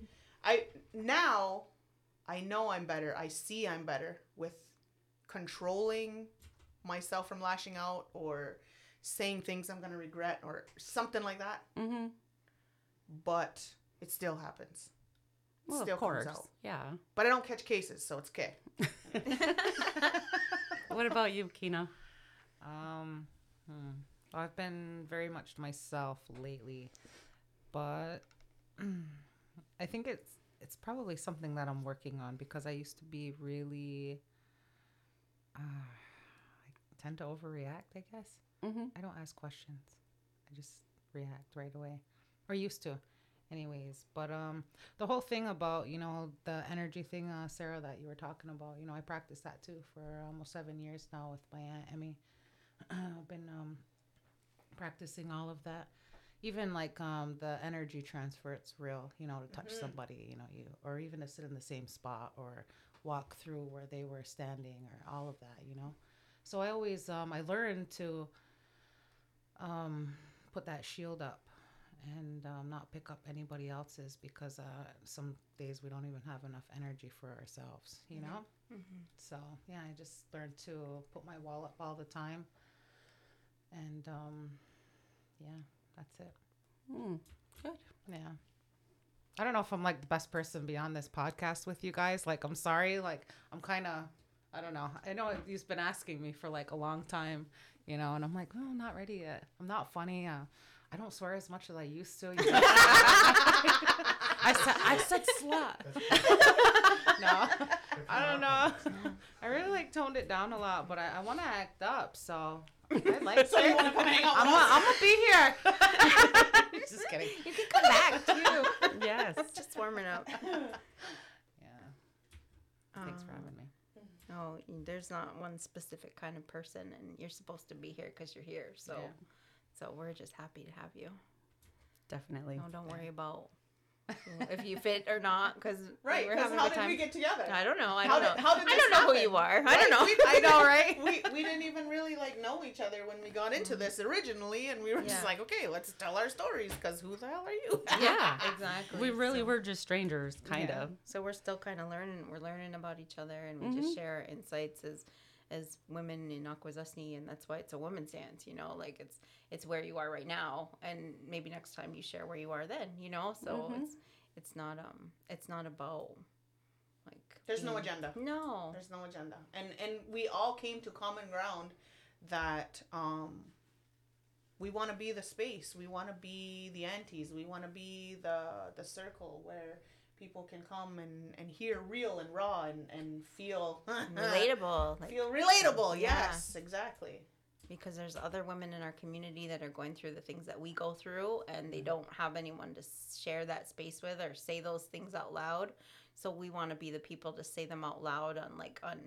I now I know I'm better. I see I'm better with controlling myself from lashing out or saying things I'm gonna regret or something like that. Mm-hmm. But it still happens. It well, still of course. comes out. Yeah. But I don't catch cases, so it's okay. What about you, Keena? Um, hmm. I've been very much to myself lately, but I think it's it's probably something that I'm working on because I used to be really. Uh, I tend to overreact. I guess Mm-hmm. I don't ask questions. I just react right away, or used to, anyways. But um, the whole thing about you know the energy thing, uh, Sarah, that you were talking about. You know, I practiced that too for almost seven years now with my aunt Emmy. I've been um, practicing all of that. Even like um, the energy transfer, it's real. You know, to touch somebody, you know, you or even to sit in the same spot or walk through where they were standing or all of that. You know, so I always um, I learned to um, put that shield up and um, not pick up anybody else's because uh, some days we don't even have enough energy for ourselves, you know? So, yeah, I just learned to put my wall up all the time. And um, yeah, that's it. Mm, good. Yeah. I don't know if I'm like the best person beyond this podcast with you guys. Like, I'm sorry. Like, I'm kind of, I don't know. I know you've been asking me for like a long time, you know, and I'm like, oh, I'm not ready yet. I'm not funny. Uh, I don't swear as much as I used to. You know? I said, I said slut. no, I don't know. I really like toned it down a lot, but I, I want to act up. So I like So you it. want to come hang out I'm gonna be here. Just kidding. You can come back too. Yes. Just warming up. Yeah. Thanks for um, having me. No, there's not one specific kind of person, and you're supposed to be here because you're here. So, Yeah. so we're just happy to have you. Definitely. No, don't worry about if you fit or not, because Right? we're Because having a how good did time. we get together? I don't know. I How don't did- know. how did I don't know who you are. I don't know. We- I know, right? we, we didn't even really like know each other when we got into this originally, and we were just like, okay, let's tell our stories because who the hell are you? yeah, exactly. We really So- were just strangers, kind Yeah. of. So we're still kind of learning. We're learning about each other, and we Mm-hmm. just share our insights as as women in Akwesasne, and that's why it's a woman's dance. You know, like it's it's where you are right now, and maybe next time you share where you are then. You know, so Mm-hmm. it's it's not um it's not about like There's no agenda. No. There's no agenda. And and we all came to common ground that um we want to be the space. We want to be the aunties. We want to be the the circle where people can come and, and hear real and raw and, and feel Relatable. Like, Feel relatable. Yeah. Yes, exactly. because there's other women in our community that are going through the things that we go through and they mm-hmm. don't have anyone to share that space with or say those things out loud so we want to be the people to say them out loud on like un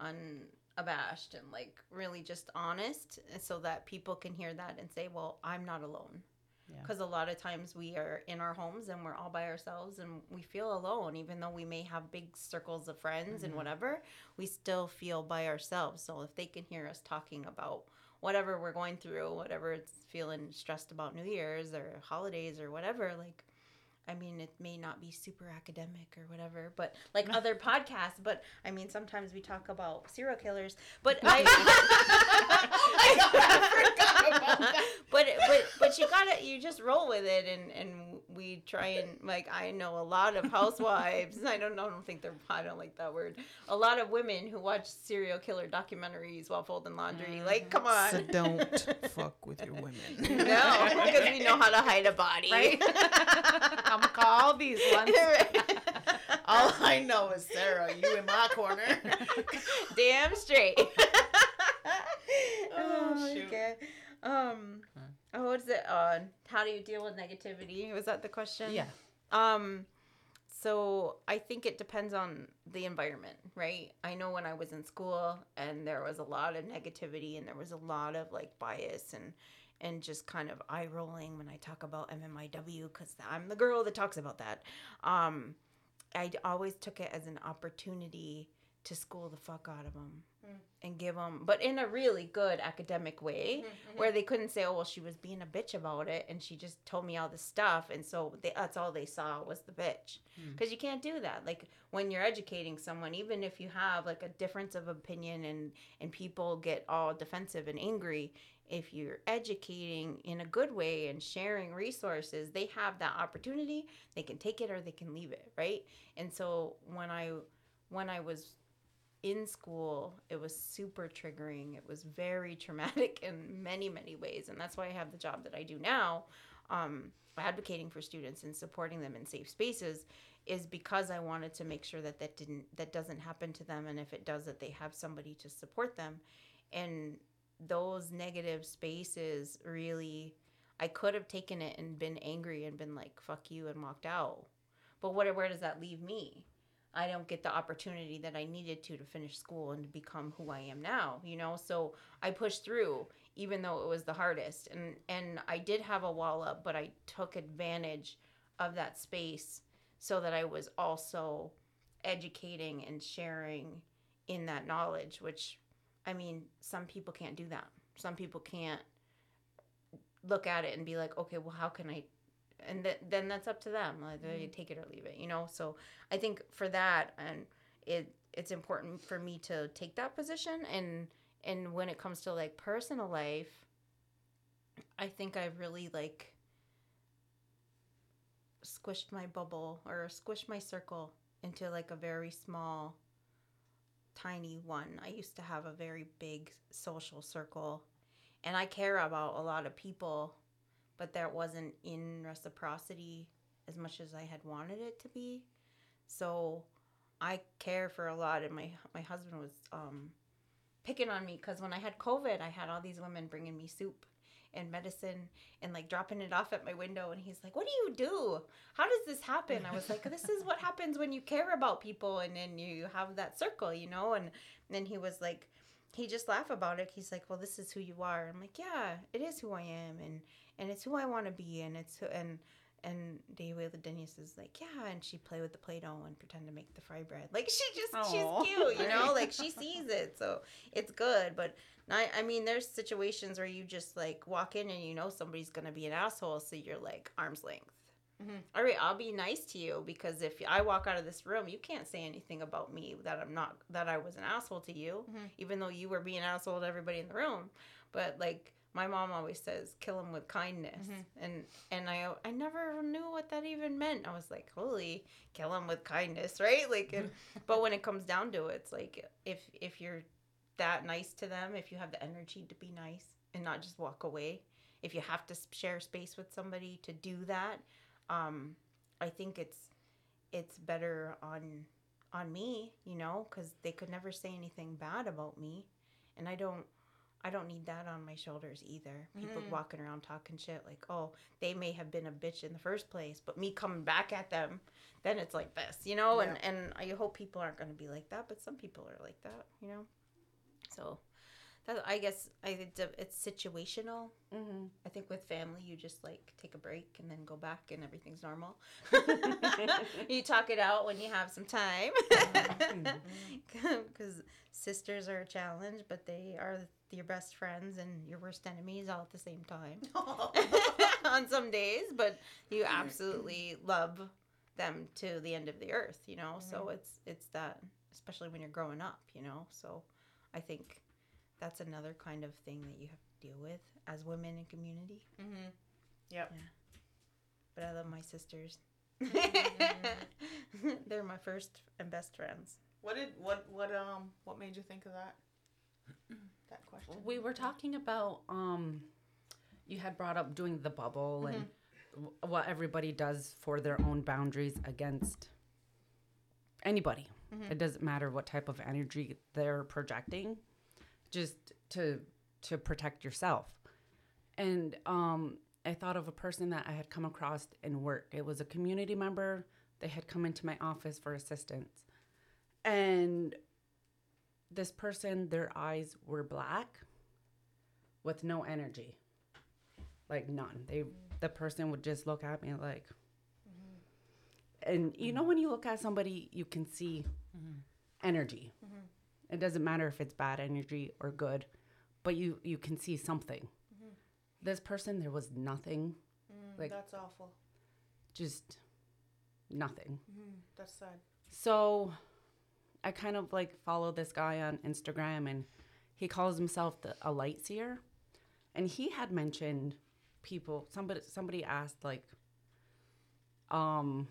unabashed and like really just honest so that people can hear that and say well i'm not alone Yeah. because a lot of times we are in our homes and we're all by ourselves and we feel alone even though we may have big circles of friends and mm-hmm. whatever we still feel by ourselves so if they can hear us talking about whatever we're going through whatever it's feeling stressed about new year's or holidays or whatever like I mean, it may not be super academic or whatever, but like other podcasts. But I mean, sometimes we talk about serial killers. But I, but but but you gotta you just roll with it, and and we try and like I know a lot of housewives. I don't know I don't think they're I don't like that word. A lot of women who watch serial killer documentaries while folding laundry. Like, come on, So don't fuck with your women. no, because we know how to hide a body. Right? Come call these ones. All I know is Sarah, you in my corner. Damn straight. Oh, shoot. okay. Um. Oh, what's it? Uh, how do you deal with negativity? Was that the question? Yeah. Um. So I think it depends on the environment, right? I know when I was in school and there was a lot of negativity and there was a lot of like bias and and just kind of eye rolling when I talk about MMIW because I'm the girl that talks about that. Um, I always took it as an opportunity to school the fuck out of them Mm-hmm. and give them, but in a really good academic way, mm-hmm, mm-hmm. where they couldn't say, "Oh, well, she was being a bitch about it," and she just told me all this stuff, and so they, that's all they saw was the bitch. Hmm. Because you can't do that. Like when you're educating someone, even if you have like a difference of opinion, and and people get all defensive and angry, if you're educating in a good way and sharing resources, they have that opportunity. They can take it or they can leave it, right? And so when I when I was in school, it was super triggering. It was very traumatic in many, many ways. And that's why I have the job that I do now, um, advocating for students and supporting them in safe spaces, is because I wanted to make sure that that didn't that doesn't happen to them, and if it does, that they have somebody to support them. And those negative spaces really, I could have taken it and been angry and been like "fuck you" and walked out. But what where does that leave me? I don't get the opportunity that I needed to to finish school and to become who I am now, you know? So I pushed through even though it was the hardest. And and I did have a wall up, but I took advantage of that space so that I was also educating and sharing in that knowledge, which I mean, some people can't do that. Some people can't look at it and be like, okay, well, how can I and th- then that's up to them like they mm-hmm. take it or leave it you know? So i think for that and it it's important for me to take that position and and when it comes to like personal life i think i've really like squished my bubble or squished my circle into like a very small tiny one. I used to have a very big social circle and i care about a lot of people but that wasn't in reciprocity as much as I had wanted it to be. So I care for a lot, and my my husband was um, picking on me because when I had COVID, I had all these women bringing me soup and medicine and like dropping it off at my window, and he's like, "What do you do? How does this happen?" I was like, "This is what happens when you care about people, and then you have that circle, you know." And then he was like he just laughed about it. He's like, "Well, this is who you are." I'm like, "Yeah, it is who I am, and and it's who I want to be, and it's who, and and David Denise is like, yeah, and she play with the play-doh and pretend to make the fry bread. Like she just Aw. she's cute, you know, like she sees it, so it's good. But I I mean, there's situations where you just like walk in and you know somebody's gonna be an asshole, so you're like arm's length. Mm-hmm. All right, I'll be nice to you because if I walk out of this room, you can't say anything about me that I'm not that I was an asshole to you, mm-hmm. even though you were being an asshole to everybody in the room. But like my mom always says kill him with kindness. And and i i never knew what that even meant. I was like holy kill him with kindness right? Like and, but when it comes down to it it's like if if you're that nice to them if you have the energy to be nice and not just walk away if you have to share space with somebody to do that um i think it's it's better on on me you know because they could never say anything bad about me. And i don't I don't need that on my shoulders either. People walking around talking shit like, oh, they may have been a bitch in the first place, but me coming back at them, then it's like this, you know? And, and I hope people aren't going to be like that, but some people are like that, you know? So that, I guess I, it's, a, it's situational. Mm-hmm. I think with family, you just like take a break and then go back and everything's normal. you talk it out when you have some time. Because sisters are a challenge, but they are your best friends and your worst enemies all at the same time on some days. But you absolutely love them to the end of the earth, you know. So it's it's that, especially when you're growing up, you know. So I think that's another kind of thing that you have to deal with as women in community. Yep. But I love my sisters. They're my first and best friends. What did what what um what made you think of that? That question. We were talking about um you had brought up doing the bubble and w- what everybody does for their own boundaries against anybody. It doesn't matter what type of energy they're projecting, just to to protect yourself. And um I thought of a person that I had come across in work. It was a community member. They had come into my office for assistance. And this person, their eyes were black with no energy. Like none. They the person would just look at me like mm-hmm. and you know mm-hmm. when you look at somebody you can see mm-hmm. energy. It doesn't matter if it's bad energy or good, but you you can see something. This person there was nothing. Mm, like That's awful. just nothing. That's sad. So I kind of like follow this guy on Instagram and he calls himself the, a light seer. And he had mentioned people somebody somebody asked like um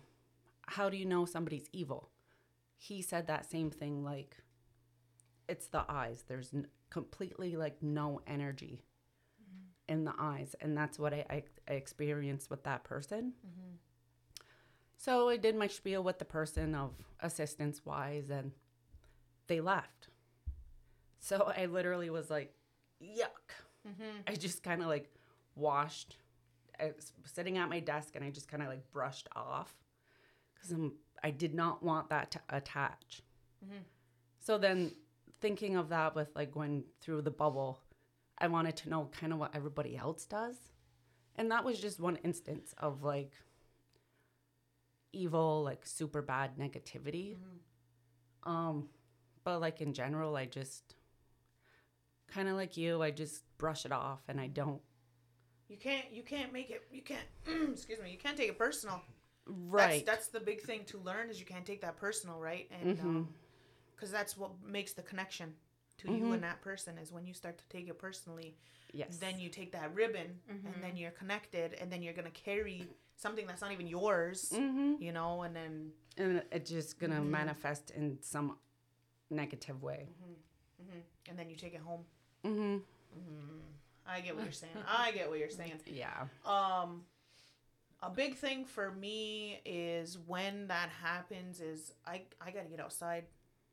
how do you know somebody's evil? He said that same thing like it's the eyes. There's n- completely like no energy in the eyes and that's what I, I, I experienced with that person. So I did my spiel with the person of assistance wise, and they left. So I literally was like, yuck. Mm-hmm. I just kind of like washed, I was sitting at my desk, and I just kind of like brushed off because I'm, I did not want that to attach. Mm-hmm. So then thinking of that with like going through the bubble, I wanted to know kind of what everybody else does. And that was just one instance of like, evil, like super bad negativity. Mm-hmm. Um, but like in general, I just kind of like you, I just brush it off and I don't. You can't you can't make it you can't excuse me, you can't take it personal. Right. That's, that's the big thing to learn is you can't take that personal, right? And mm-hmm. um 'cause that's what makes the connection to you and mm-hmm. that person is when you start to take it personally. Yes. Then you take that ribbon mm-hmm. and then you're connected and then you're gonna carry something that's not even yours, you know, and then and it's just gonna manifest in some negative way. Mm-hmm. Mm-hmm. and then you take it home. Mm-hmm. mm-hmm. I get what you're saying. I get what you're saying. Yeah. Um, a big thing for me is when that happens is I I gotta get outside.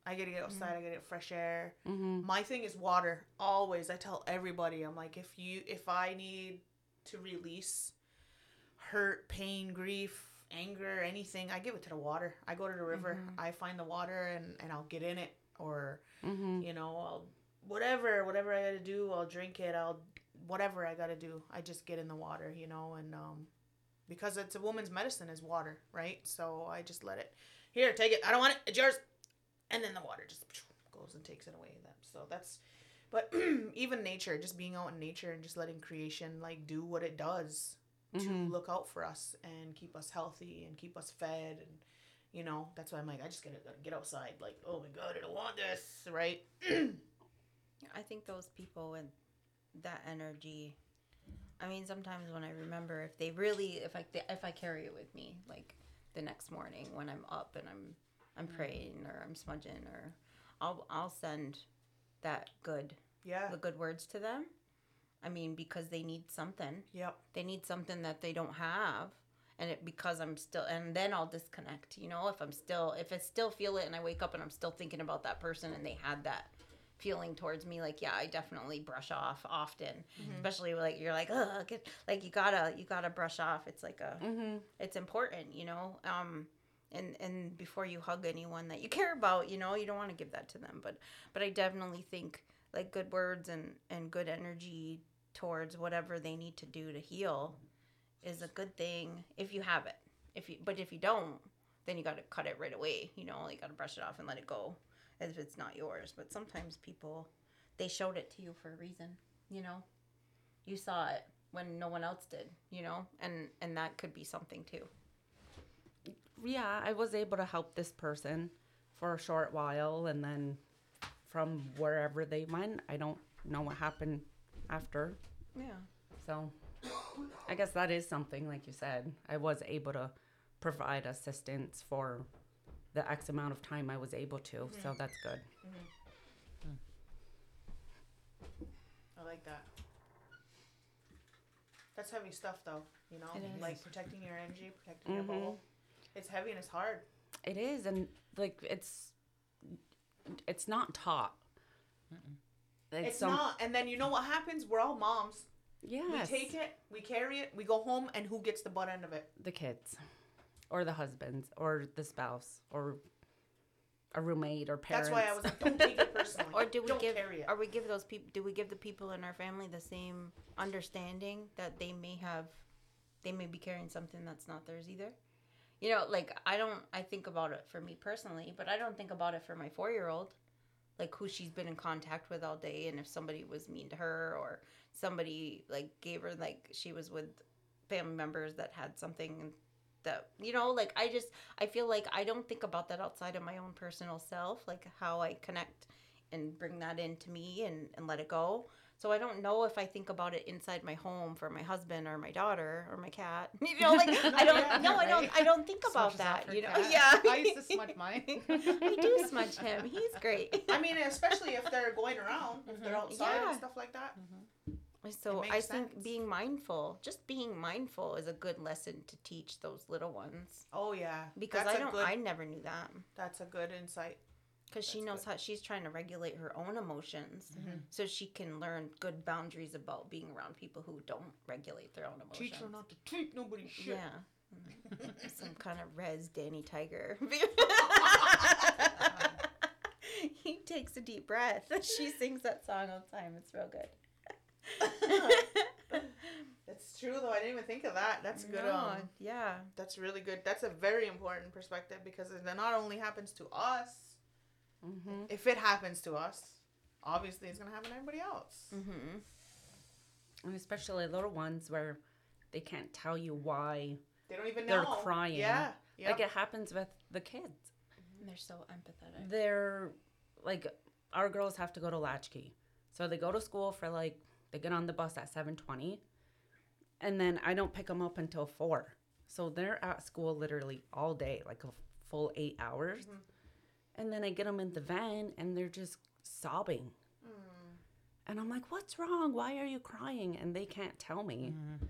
I gotta get outside. I gotta get fresh air. My thing is water. Always, I tell everybody. I'm like, if you if I need to release hurt, pain, grief, anger, anything, I give it to the water. I go to the river. I find the water and and I'll get in it or you know I'll whatever whatever I gotta do. I'll drink it. I'll whatever I gotta do. I just get in the water, you know, and um because it's a woman's medicine is water, right? So I just let it. Here, take it. I don't want it. It's yours. And then the water just goes and takes it away. So that's. But even nature, just being out in nature and just letting creation like do what it does to look out for us and keep us healthy and keep us fed and you know that's why I'm like I just gotta, gotta get outside like oh my god I don't want this right I think those people and that energy I mean, sometimes when I remember, if they really, if I if I carry it with me, like the next morning when I'm up and I'm I'm mm. praying or I'm smudging or I'll I'll send that good Yeah. the good words to them. I mean, because they need something. Yep. They need something that they don't have. And it because I'm still and then I'll disconnect, you know, if I'm still if I still feel it and I wake up and I'm still thinking about that person and they had that feeling towards me, like yeah, I definitely brush off often. Especially like you're like, ugh, get, like you gotta you gotta brush off. It's like a it's important, you know. Um and and before you hug anyone that you care about, you know, you don't want to give that to them. But but I definitely think like good words and and good energy towards whatever they need to do to heal is a good thing if you have it. If you but if you don't, then you got to cut it right away. You know, you got to brush it off and let it go as if it's not yours. But sometimes people they showed it to you for a reason, you know. You saw it when no one else did, you know? And and that could be something too. yeah, I was able to help this person for a short while, and then from wherever they went, I don't know what happened after. Yeah. So I guess that is something, like you said. I was able to provide assistance for the X amount of time I was able to, so mm-hmm. that's good. Mm-hmm. I like that. That's heavy stuff, though. You know, It is. like protecting your energy, protecting your bubble. Mm-hmm. It's heavy and it's hard. It is, and like it's it's not taught. It's, It's some- not. And then you know what happens? We're all moms. Yes. We take it, we carry it, we go home, and who gets the butt end of it? the kids, or the husbands, or the spouse, or a roommate, or parents. That's why I was like, don't take it personally. Or do we don't give carry it. or we give those people do we give the people in our family the same understanding that they may have they may be carrying something that's not theirs either? You know, like I don't I think about it for me personally, but I don't think about it for my 4-year-old. Like who she's been in contact with all day and if somebody was mean to her or somebody like gave her like she was with family members that had something that you know like i just i feel like i don't think about that outside of my own personal self like how i connect and bring that into me and, and let it go so i don't know if i think about it inside my home for my husband or my daughter or my cat you know like i don't yeah, no i don't i don't think about Smudges that you know cat. yeah I used to smudge mine. we do smudge him he's great I mean, especially if they're going around, if they're mm-hmm. outside Yeah. and stuff like that. Mm-hmm. So I makes think being mindful, just being mindful, is a good lesson to teach those little ones Oh yeah, because that's I a don't, good, I never knew that that's a good insight. Because she knows good. Mm-hmm. how she's trying to regulate her own emotions, so she can learn good boundaries about being around people who don't regulate their own emotions. Teach her not to treat nobody shit. Yeah. Some kind of res Daniel Tiger. he takes a deep breath. She sings that song all the time. It's real good. That's true though. I didn't even think of that. That's good. No, Um, yeah. that's really good. That's a very important perspective because it not only happens to us. Mm-hmm. If it happens to us, obviously it's gonna happen to everybody else. Mm-hmm. and especially little ones where they can't tell you why They don't even they're know. crying. Yeah. Yeah. Like it happens with the kids. They're so empathetic. They're like our girls have to go to latchkey. So they go to school for like they get on the bus at 7:20 and then I don't pick them up until 4. So they're at school literally all day, like a full 8 hours. And then I get them in the van and they're just sobbing. Mm. And I'm like, "What's wrong? Why are you crying?" And they can't tell me. Mm-hmm.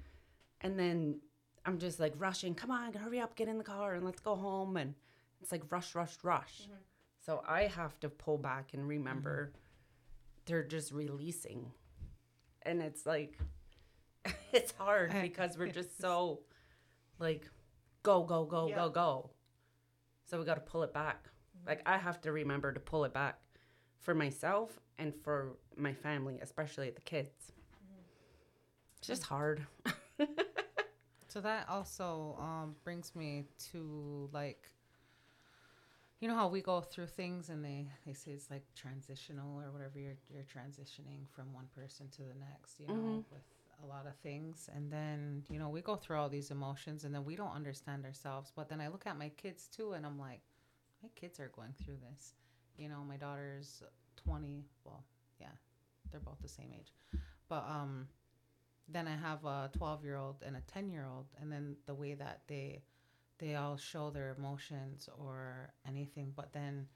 And then I'm just like rushing, come on, hurry up, get in the car and let's go home. And it's like rush, rush, rush. Mm-hmm. So I have to pull back and remember mm-hmm. they're just releasing. And it's like, it's hard because we're just so like, go, go, go, Yeah. go, go. So we got to pull it back. Like I have to remember to pull it back for myself and for my family, especially the kids. It's just hard. So that also um, brings me to like, you know how we go through things and they, they say it's like transitional or whatever you're you're transitioning from one person to the next, you know, with a lot of things. And then, you know, we go through all these emotions and then we don't understand ourselves. But then I look at my kids too and I'm like, my kids are going through this. You know, my daughter's 20, well, yeah, they're both the same age. But um then I have a 12 year old and a 10 year old, and then the way that they they all show their emotions or anything, but then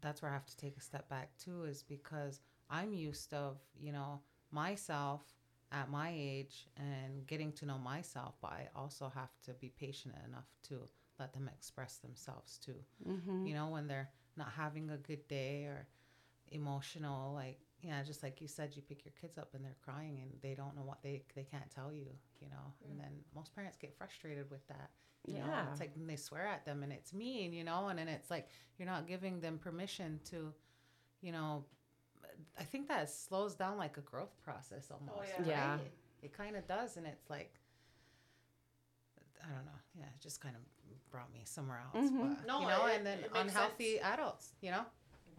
that's where I have to take a step back too, is because I'm used of you know myself at my age and getting to know myself, but I also have to be patient enough to let them express themselves too. Mm-hmm. You know, when they're not having a good day or emotional, like yeah, just like you said, you pick your kids up and they're crying and they don't know what they they can't tell you, you know. And then most parents get frustrated with that. You know, Yeah. it's like they swear at them and it's mean, you know, and then it's like you're not giving them permission to, you know, I think that slows down like a growth process oh, almost. yeah. Yeah. right? It kind of does, and it's like, I don't know. Yeah, it just kind of brought me somewhere else. Mm-hmm. But, No, you know, it- and then it makes unhealthy adults, you know?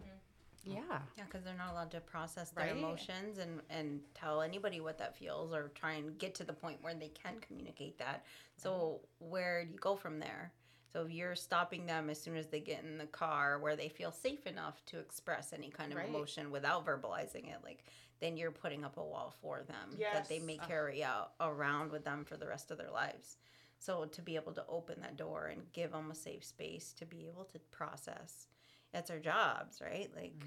Mm-hmm. Yeah. Yeah, because they're not allowed to process their Right. emotions and, and tell anybody what that feels or try and get to the point where they can communicate that. So, where do you go from there? So, if you're stopping them as soon as they get in the car where they feel safe enough to express any kind of Right. emotion without verbalizing it, like, then you're putting up a wall for them that they may carry out around with them for the rest of their lives. So, to be able to open that door and give them a safe space to be able to process, that's our jobs, right? Like,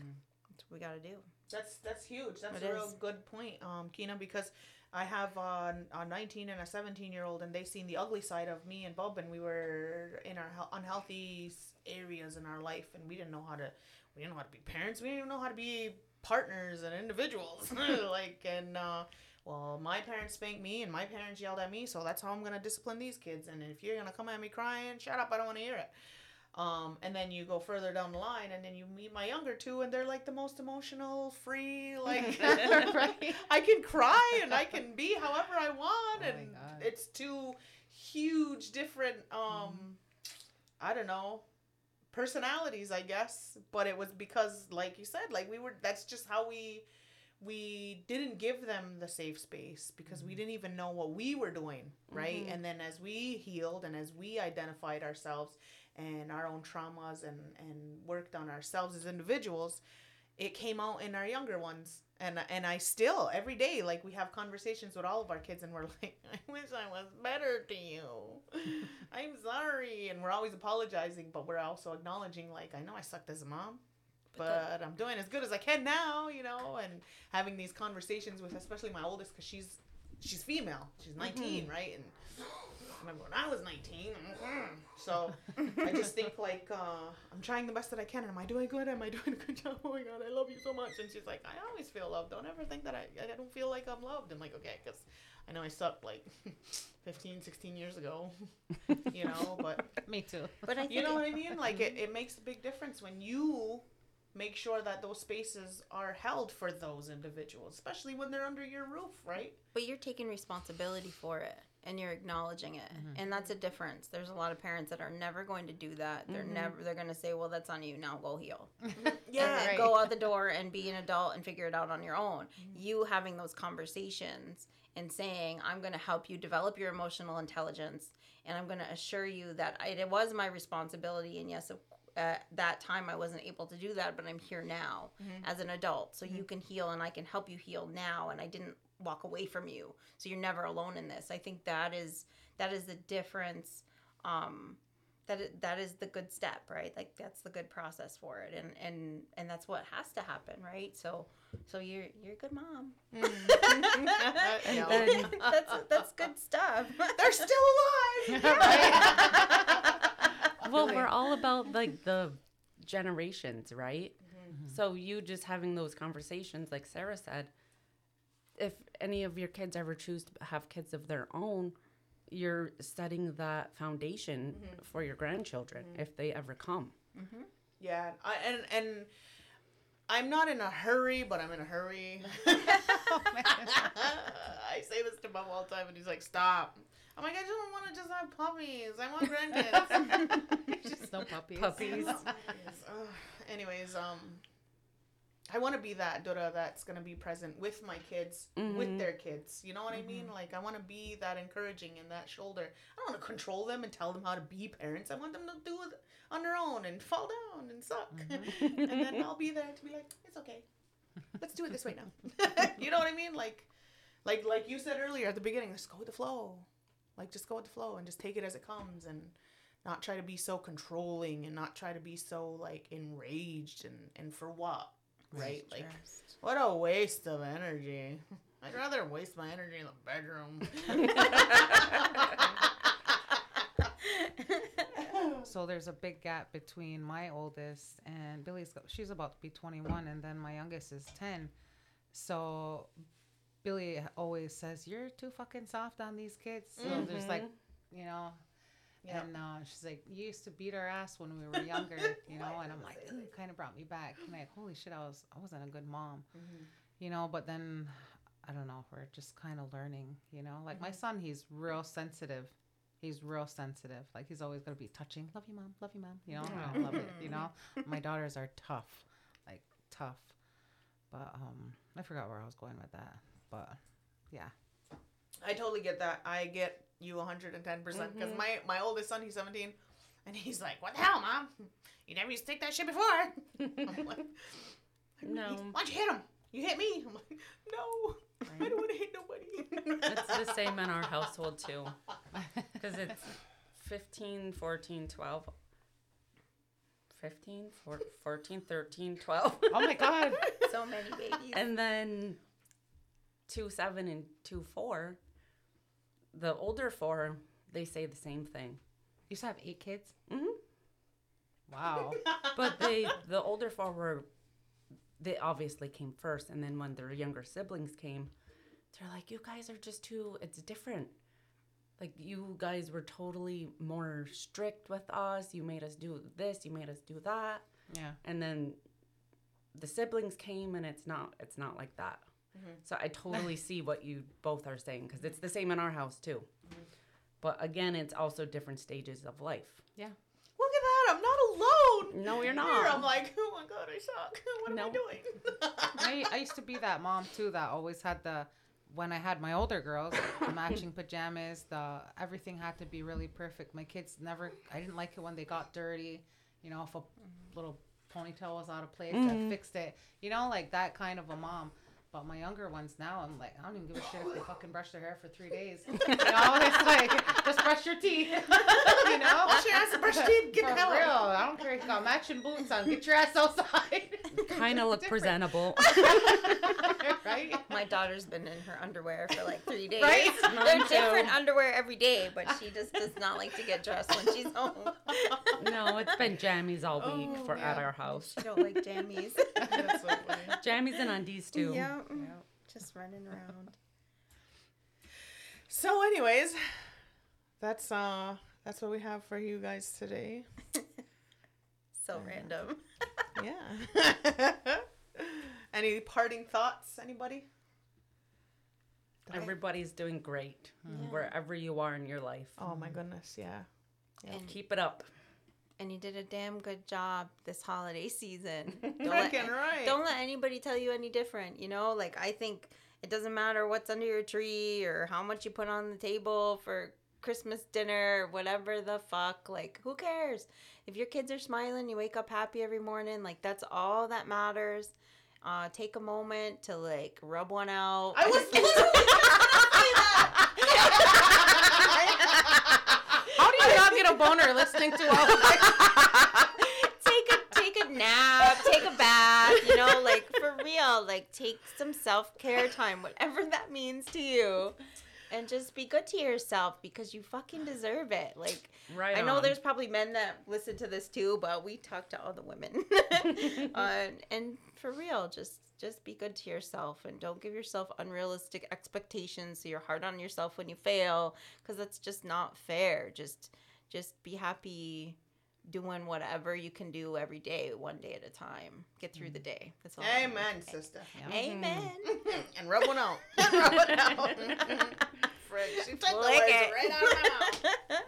that's what we got to do. That's that's huge. That's It a real is. good point, um, Keena, because I have uh, a 19 and a 17 year old, and they've seen the ugly side of me and Bob, and we were in our unhealthy areas in our life, and we didn't know how to, we didn't know how to be parents. We didn't even know how to be partners and individuals. like, and uh, well, my parents spanked me, and my parents yelled at me, so that's how I'm gonna discipline these kids. And if you're gonna come at me crying, shut up. I don't want to hear it. Um, and then you go further down the line, and then you meet my younger two, and they're like the most emotional, free, like I can cry and I can be however I want, Oh and it's two huge different, um, I don't know, personalities, I guess. But it was because, like you said, like we were. That's just how we. We didn't give them the safe space because we mm-hmm. didn't even know what we were doing, right? Mm-hmm. And then as we healed and as we identified ourselves and our own traumas and and worked on ourselves as individuals, it came out in our younger ones. And and I still every day like we have conversations with all of our kids and we're like, I wish I was better to you. I'm sorry, and we're always apologizing, but we're also acknowledging like I know I sucked as a mom but I'm doing as good as I can now, you know, and having these conversations with especially my oldest because she's she's female, she's 19, right? And I remember when I was 19, mm, so I just think like uh, I'm trying the best that I can. And am I doing good? Am I doing a good job? Oh my god, I love you so much. And she's like, I always feel loved. Don't ever think that I I don't feel like I'm loved. I'm like, okay, because I know I sucked like 15, 16 years ago, you know, but Me too. But I think you know what I mean? Like it, it makes a big difference when you make sure that those spaces are held for those individuals, especially when they're under your roof, right? But you're taking responsibility for it and you're acknowledging it. Mm-hmm. And that's a difference. There's a lot of parents that are never going to do that. They're mm-hmm. never they're going to say, "Well, that's on you. Now go heal." Yeah. Right. go out the door and be an adult and figure it out on your own. Mm-hmm. You having those conversations and saying, I'm going to help you develop your emotional intelligence and I'm going to assure you that it was my responsibility. And yes, of- at that time I wasn't able to do that, but I'm here now mm-hmm. as an adult. So you mm-hmm. can heal and I can help you heal now. And I didn't walk away from you. So you're never alone in this. I think that is that is the difference um that i- that is the good step right like that's the good process for it and and and that's what has to happen right so so you're you're a good mom Yeah. Mm. that's that's good stuff they're still alive. well, we're all about like the generations, right? Mm-hmm. So you just having those conversations, like Sarah said, if any of your kids ever choose to have kids of their own, you're setting that foundation mm-hmm. for your grandchildren mm-hmm. if they ever come. Yeah, I, and and I'm not in a hurry, but I'm in a hurry. Oh, I say this to Mom all the time, and he's like, "Stop." I'm like, "I don't want to just have puppies. I want grandkids." Just no puppies. Puppies. Yes. Anyways, um, I want to be that Dora that's gonna be present with my kids, with mm-hmm. their kids. You know what I mm-hmm. mean? Like, I want to be that encouraging and that shoulder. I don't want to control them and tell them how to be parents. I want them to do it on their own and fall down and suck, mm-hmm. and then I'll be there to be like, it's okay. Let's do it this way now. you know what I mean? Like, like like you said earlier at the beginning, just go with the flow. Like just go with the flow and just take it as it comes and not try to be so controlling and not try to be so like enraged and and for what? Right? Like Stressed. what a waste of energy. I'd rather waste my energy in the bedroom. So there's a big gap between my oldest and Billy's. She's about to be 21, and then my youngest is 10. So Billy always says, "You're too fucking soft on these kids." So there's like, you know. Yeah. And uh, she's like, "You used to beat our ass when we were younger, you know." and I'm like, "Ooh, kind of brought me back." And like, holy shit, I was I wasn't a good mom, you know. But then, I don't know. We're just kind of learning, you know. Like my son, he's real sensitive. He's real sensitive. Like he's always gonna be touching. Love you, mom. Love you, mom. You know, I love it. You know, my daughters are tough, like tough. But um, I forgot where I was going with that. But yeah, I totally get that. I get you 110% because Mm-hmm. my, my oldest son, he's 17, and he's like, What the hell, mom? You never used to take that shit before. I'm like, No. Why'd you hit him? You hit me. I'm like, No, I don't want to hit nobody. It's the same in our household too. Because it's 15, 14, 12. 15, 14, 13, 12. Oh my god. So many babies. and then 2, 7, and 2, 4. The older four, they say the same thing. You used to have eight kids? Mm-hmm. Wow. But they, the older four were, they obviously came first. And then when their younger siblings came, they're like, you guys are just too, it's different. Like, you guys were totally more strict with us. You made us do this, you made us do that. Yeah. And then the siblings came and it's not, it's not like that. Mm-hmm. So I totally see what you both are saying because it's the same in our house too. Mm-hmm. But again, it's also different stages of life. Yeah. Look at that. I'm not alone. No, you're Here, not. I'm like, Oh my God, I suck. What am I doing? I, I used to be that mom too that always had the when I had my older girls, the matching pajamas, the everything had to be really perfect. My kids never I didn't like it when they got dirty. You know, if a mm-hmm. little ponytail was out of place, I fixed it. You know, like that kind of a mom. But my younger ones now, I'm like, I don't even give a shit if they fucking brush their hair for three days. You know, it's like, just brush your teeth. you know? Wash your ass and brush your teeth. Get For the hell real. out. I don't care if you got matching boots on. Get your ass outside. Kind of look Different. presentable. right? My daughter's been in her underwear for like three days. Right? They're too. different underwear every day, but she just does not like to get dressed when she's home. no, it's been jammies all week Oh, for at our house. She don't like jammies. That's so funny. Jammies and undies too. yeah. Just running around. So, anyways, that's uh that's what we have for you guys today. So random. Yeah. Any parting thoughts? Anybody? Everybody's doing great hmm, wherever you are in your life. Oh my goodness, yeah. And, Keep it up. and you did a damn good job this holiday season. Don't Freaking right. Don't let anybody tell you any different. You know, like I think it doesn't matter what's under your tree or how much you put on the table for Christmas dinner, whatever the fuck. Like, who cares? If your kids are smiling, you wake up happy every morning. Like, that's all that matters. Uh, take a moment to like rub one out. I was literally How do you not get a boner listening to all of this? take a take a nap, take a bath, you know, like for real, like take some self-care time, whatever that means to you. And just be good to yourself because you fucking deserve it. Like Right I know on. there's probably men that listen to this too, but we talk to all the women. uh, and for real, just just be good to yourself and don't give yourself unrealistic expectations so you're hard on yourself when you fail because that's just not fair. Just just be happy doing whatever you can do every day, one day at a time. Get through the day. That's all. I Amen, sister. want. Mm-hmm. Amen. And rub one out. rub one out. Frick, she took the words it. right out of my mouth.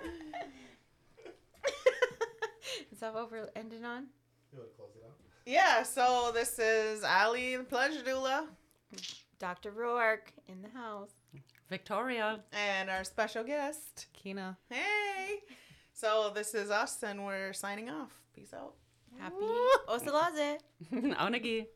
Is that what we're ending on? You want to close it out? Yeah, so this is Allie, the pleasure doula, Dr. Rourke in the house. Viktoria. and our special guest. Keena. Hey. So this is us, and we're signing off. Peace out. Happy Ohserase. Onagi.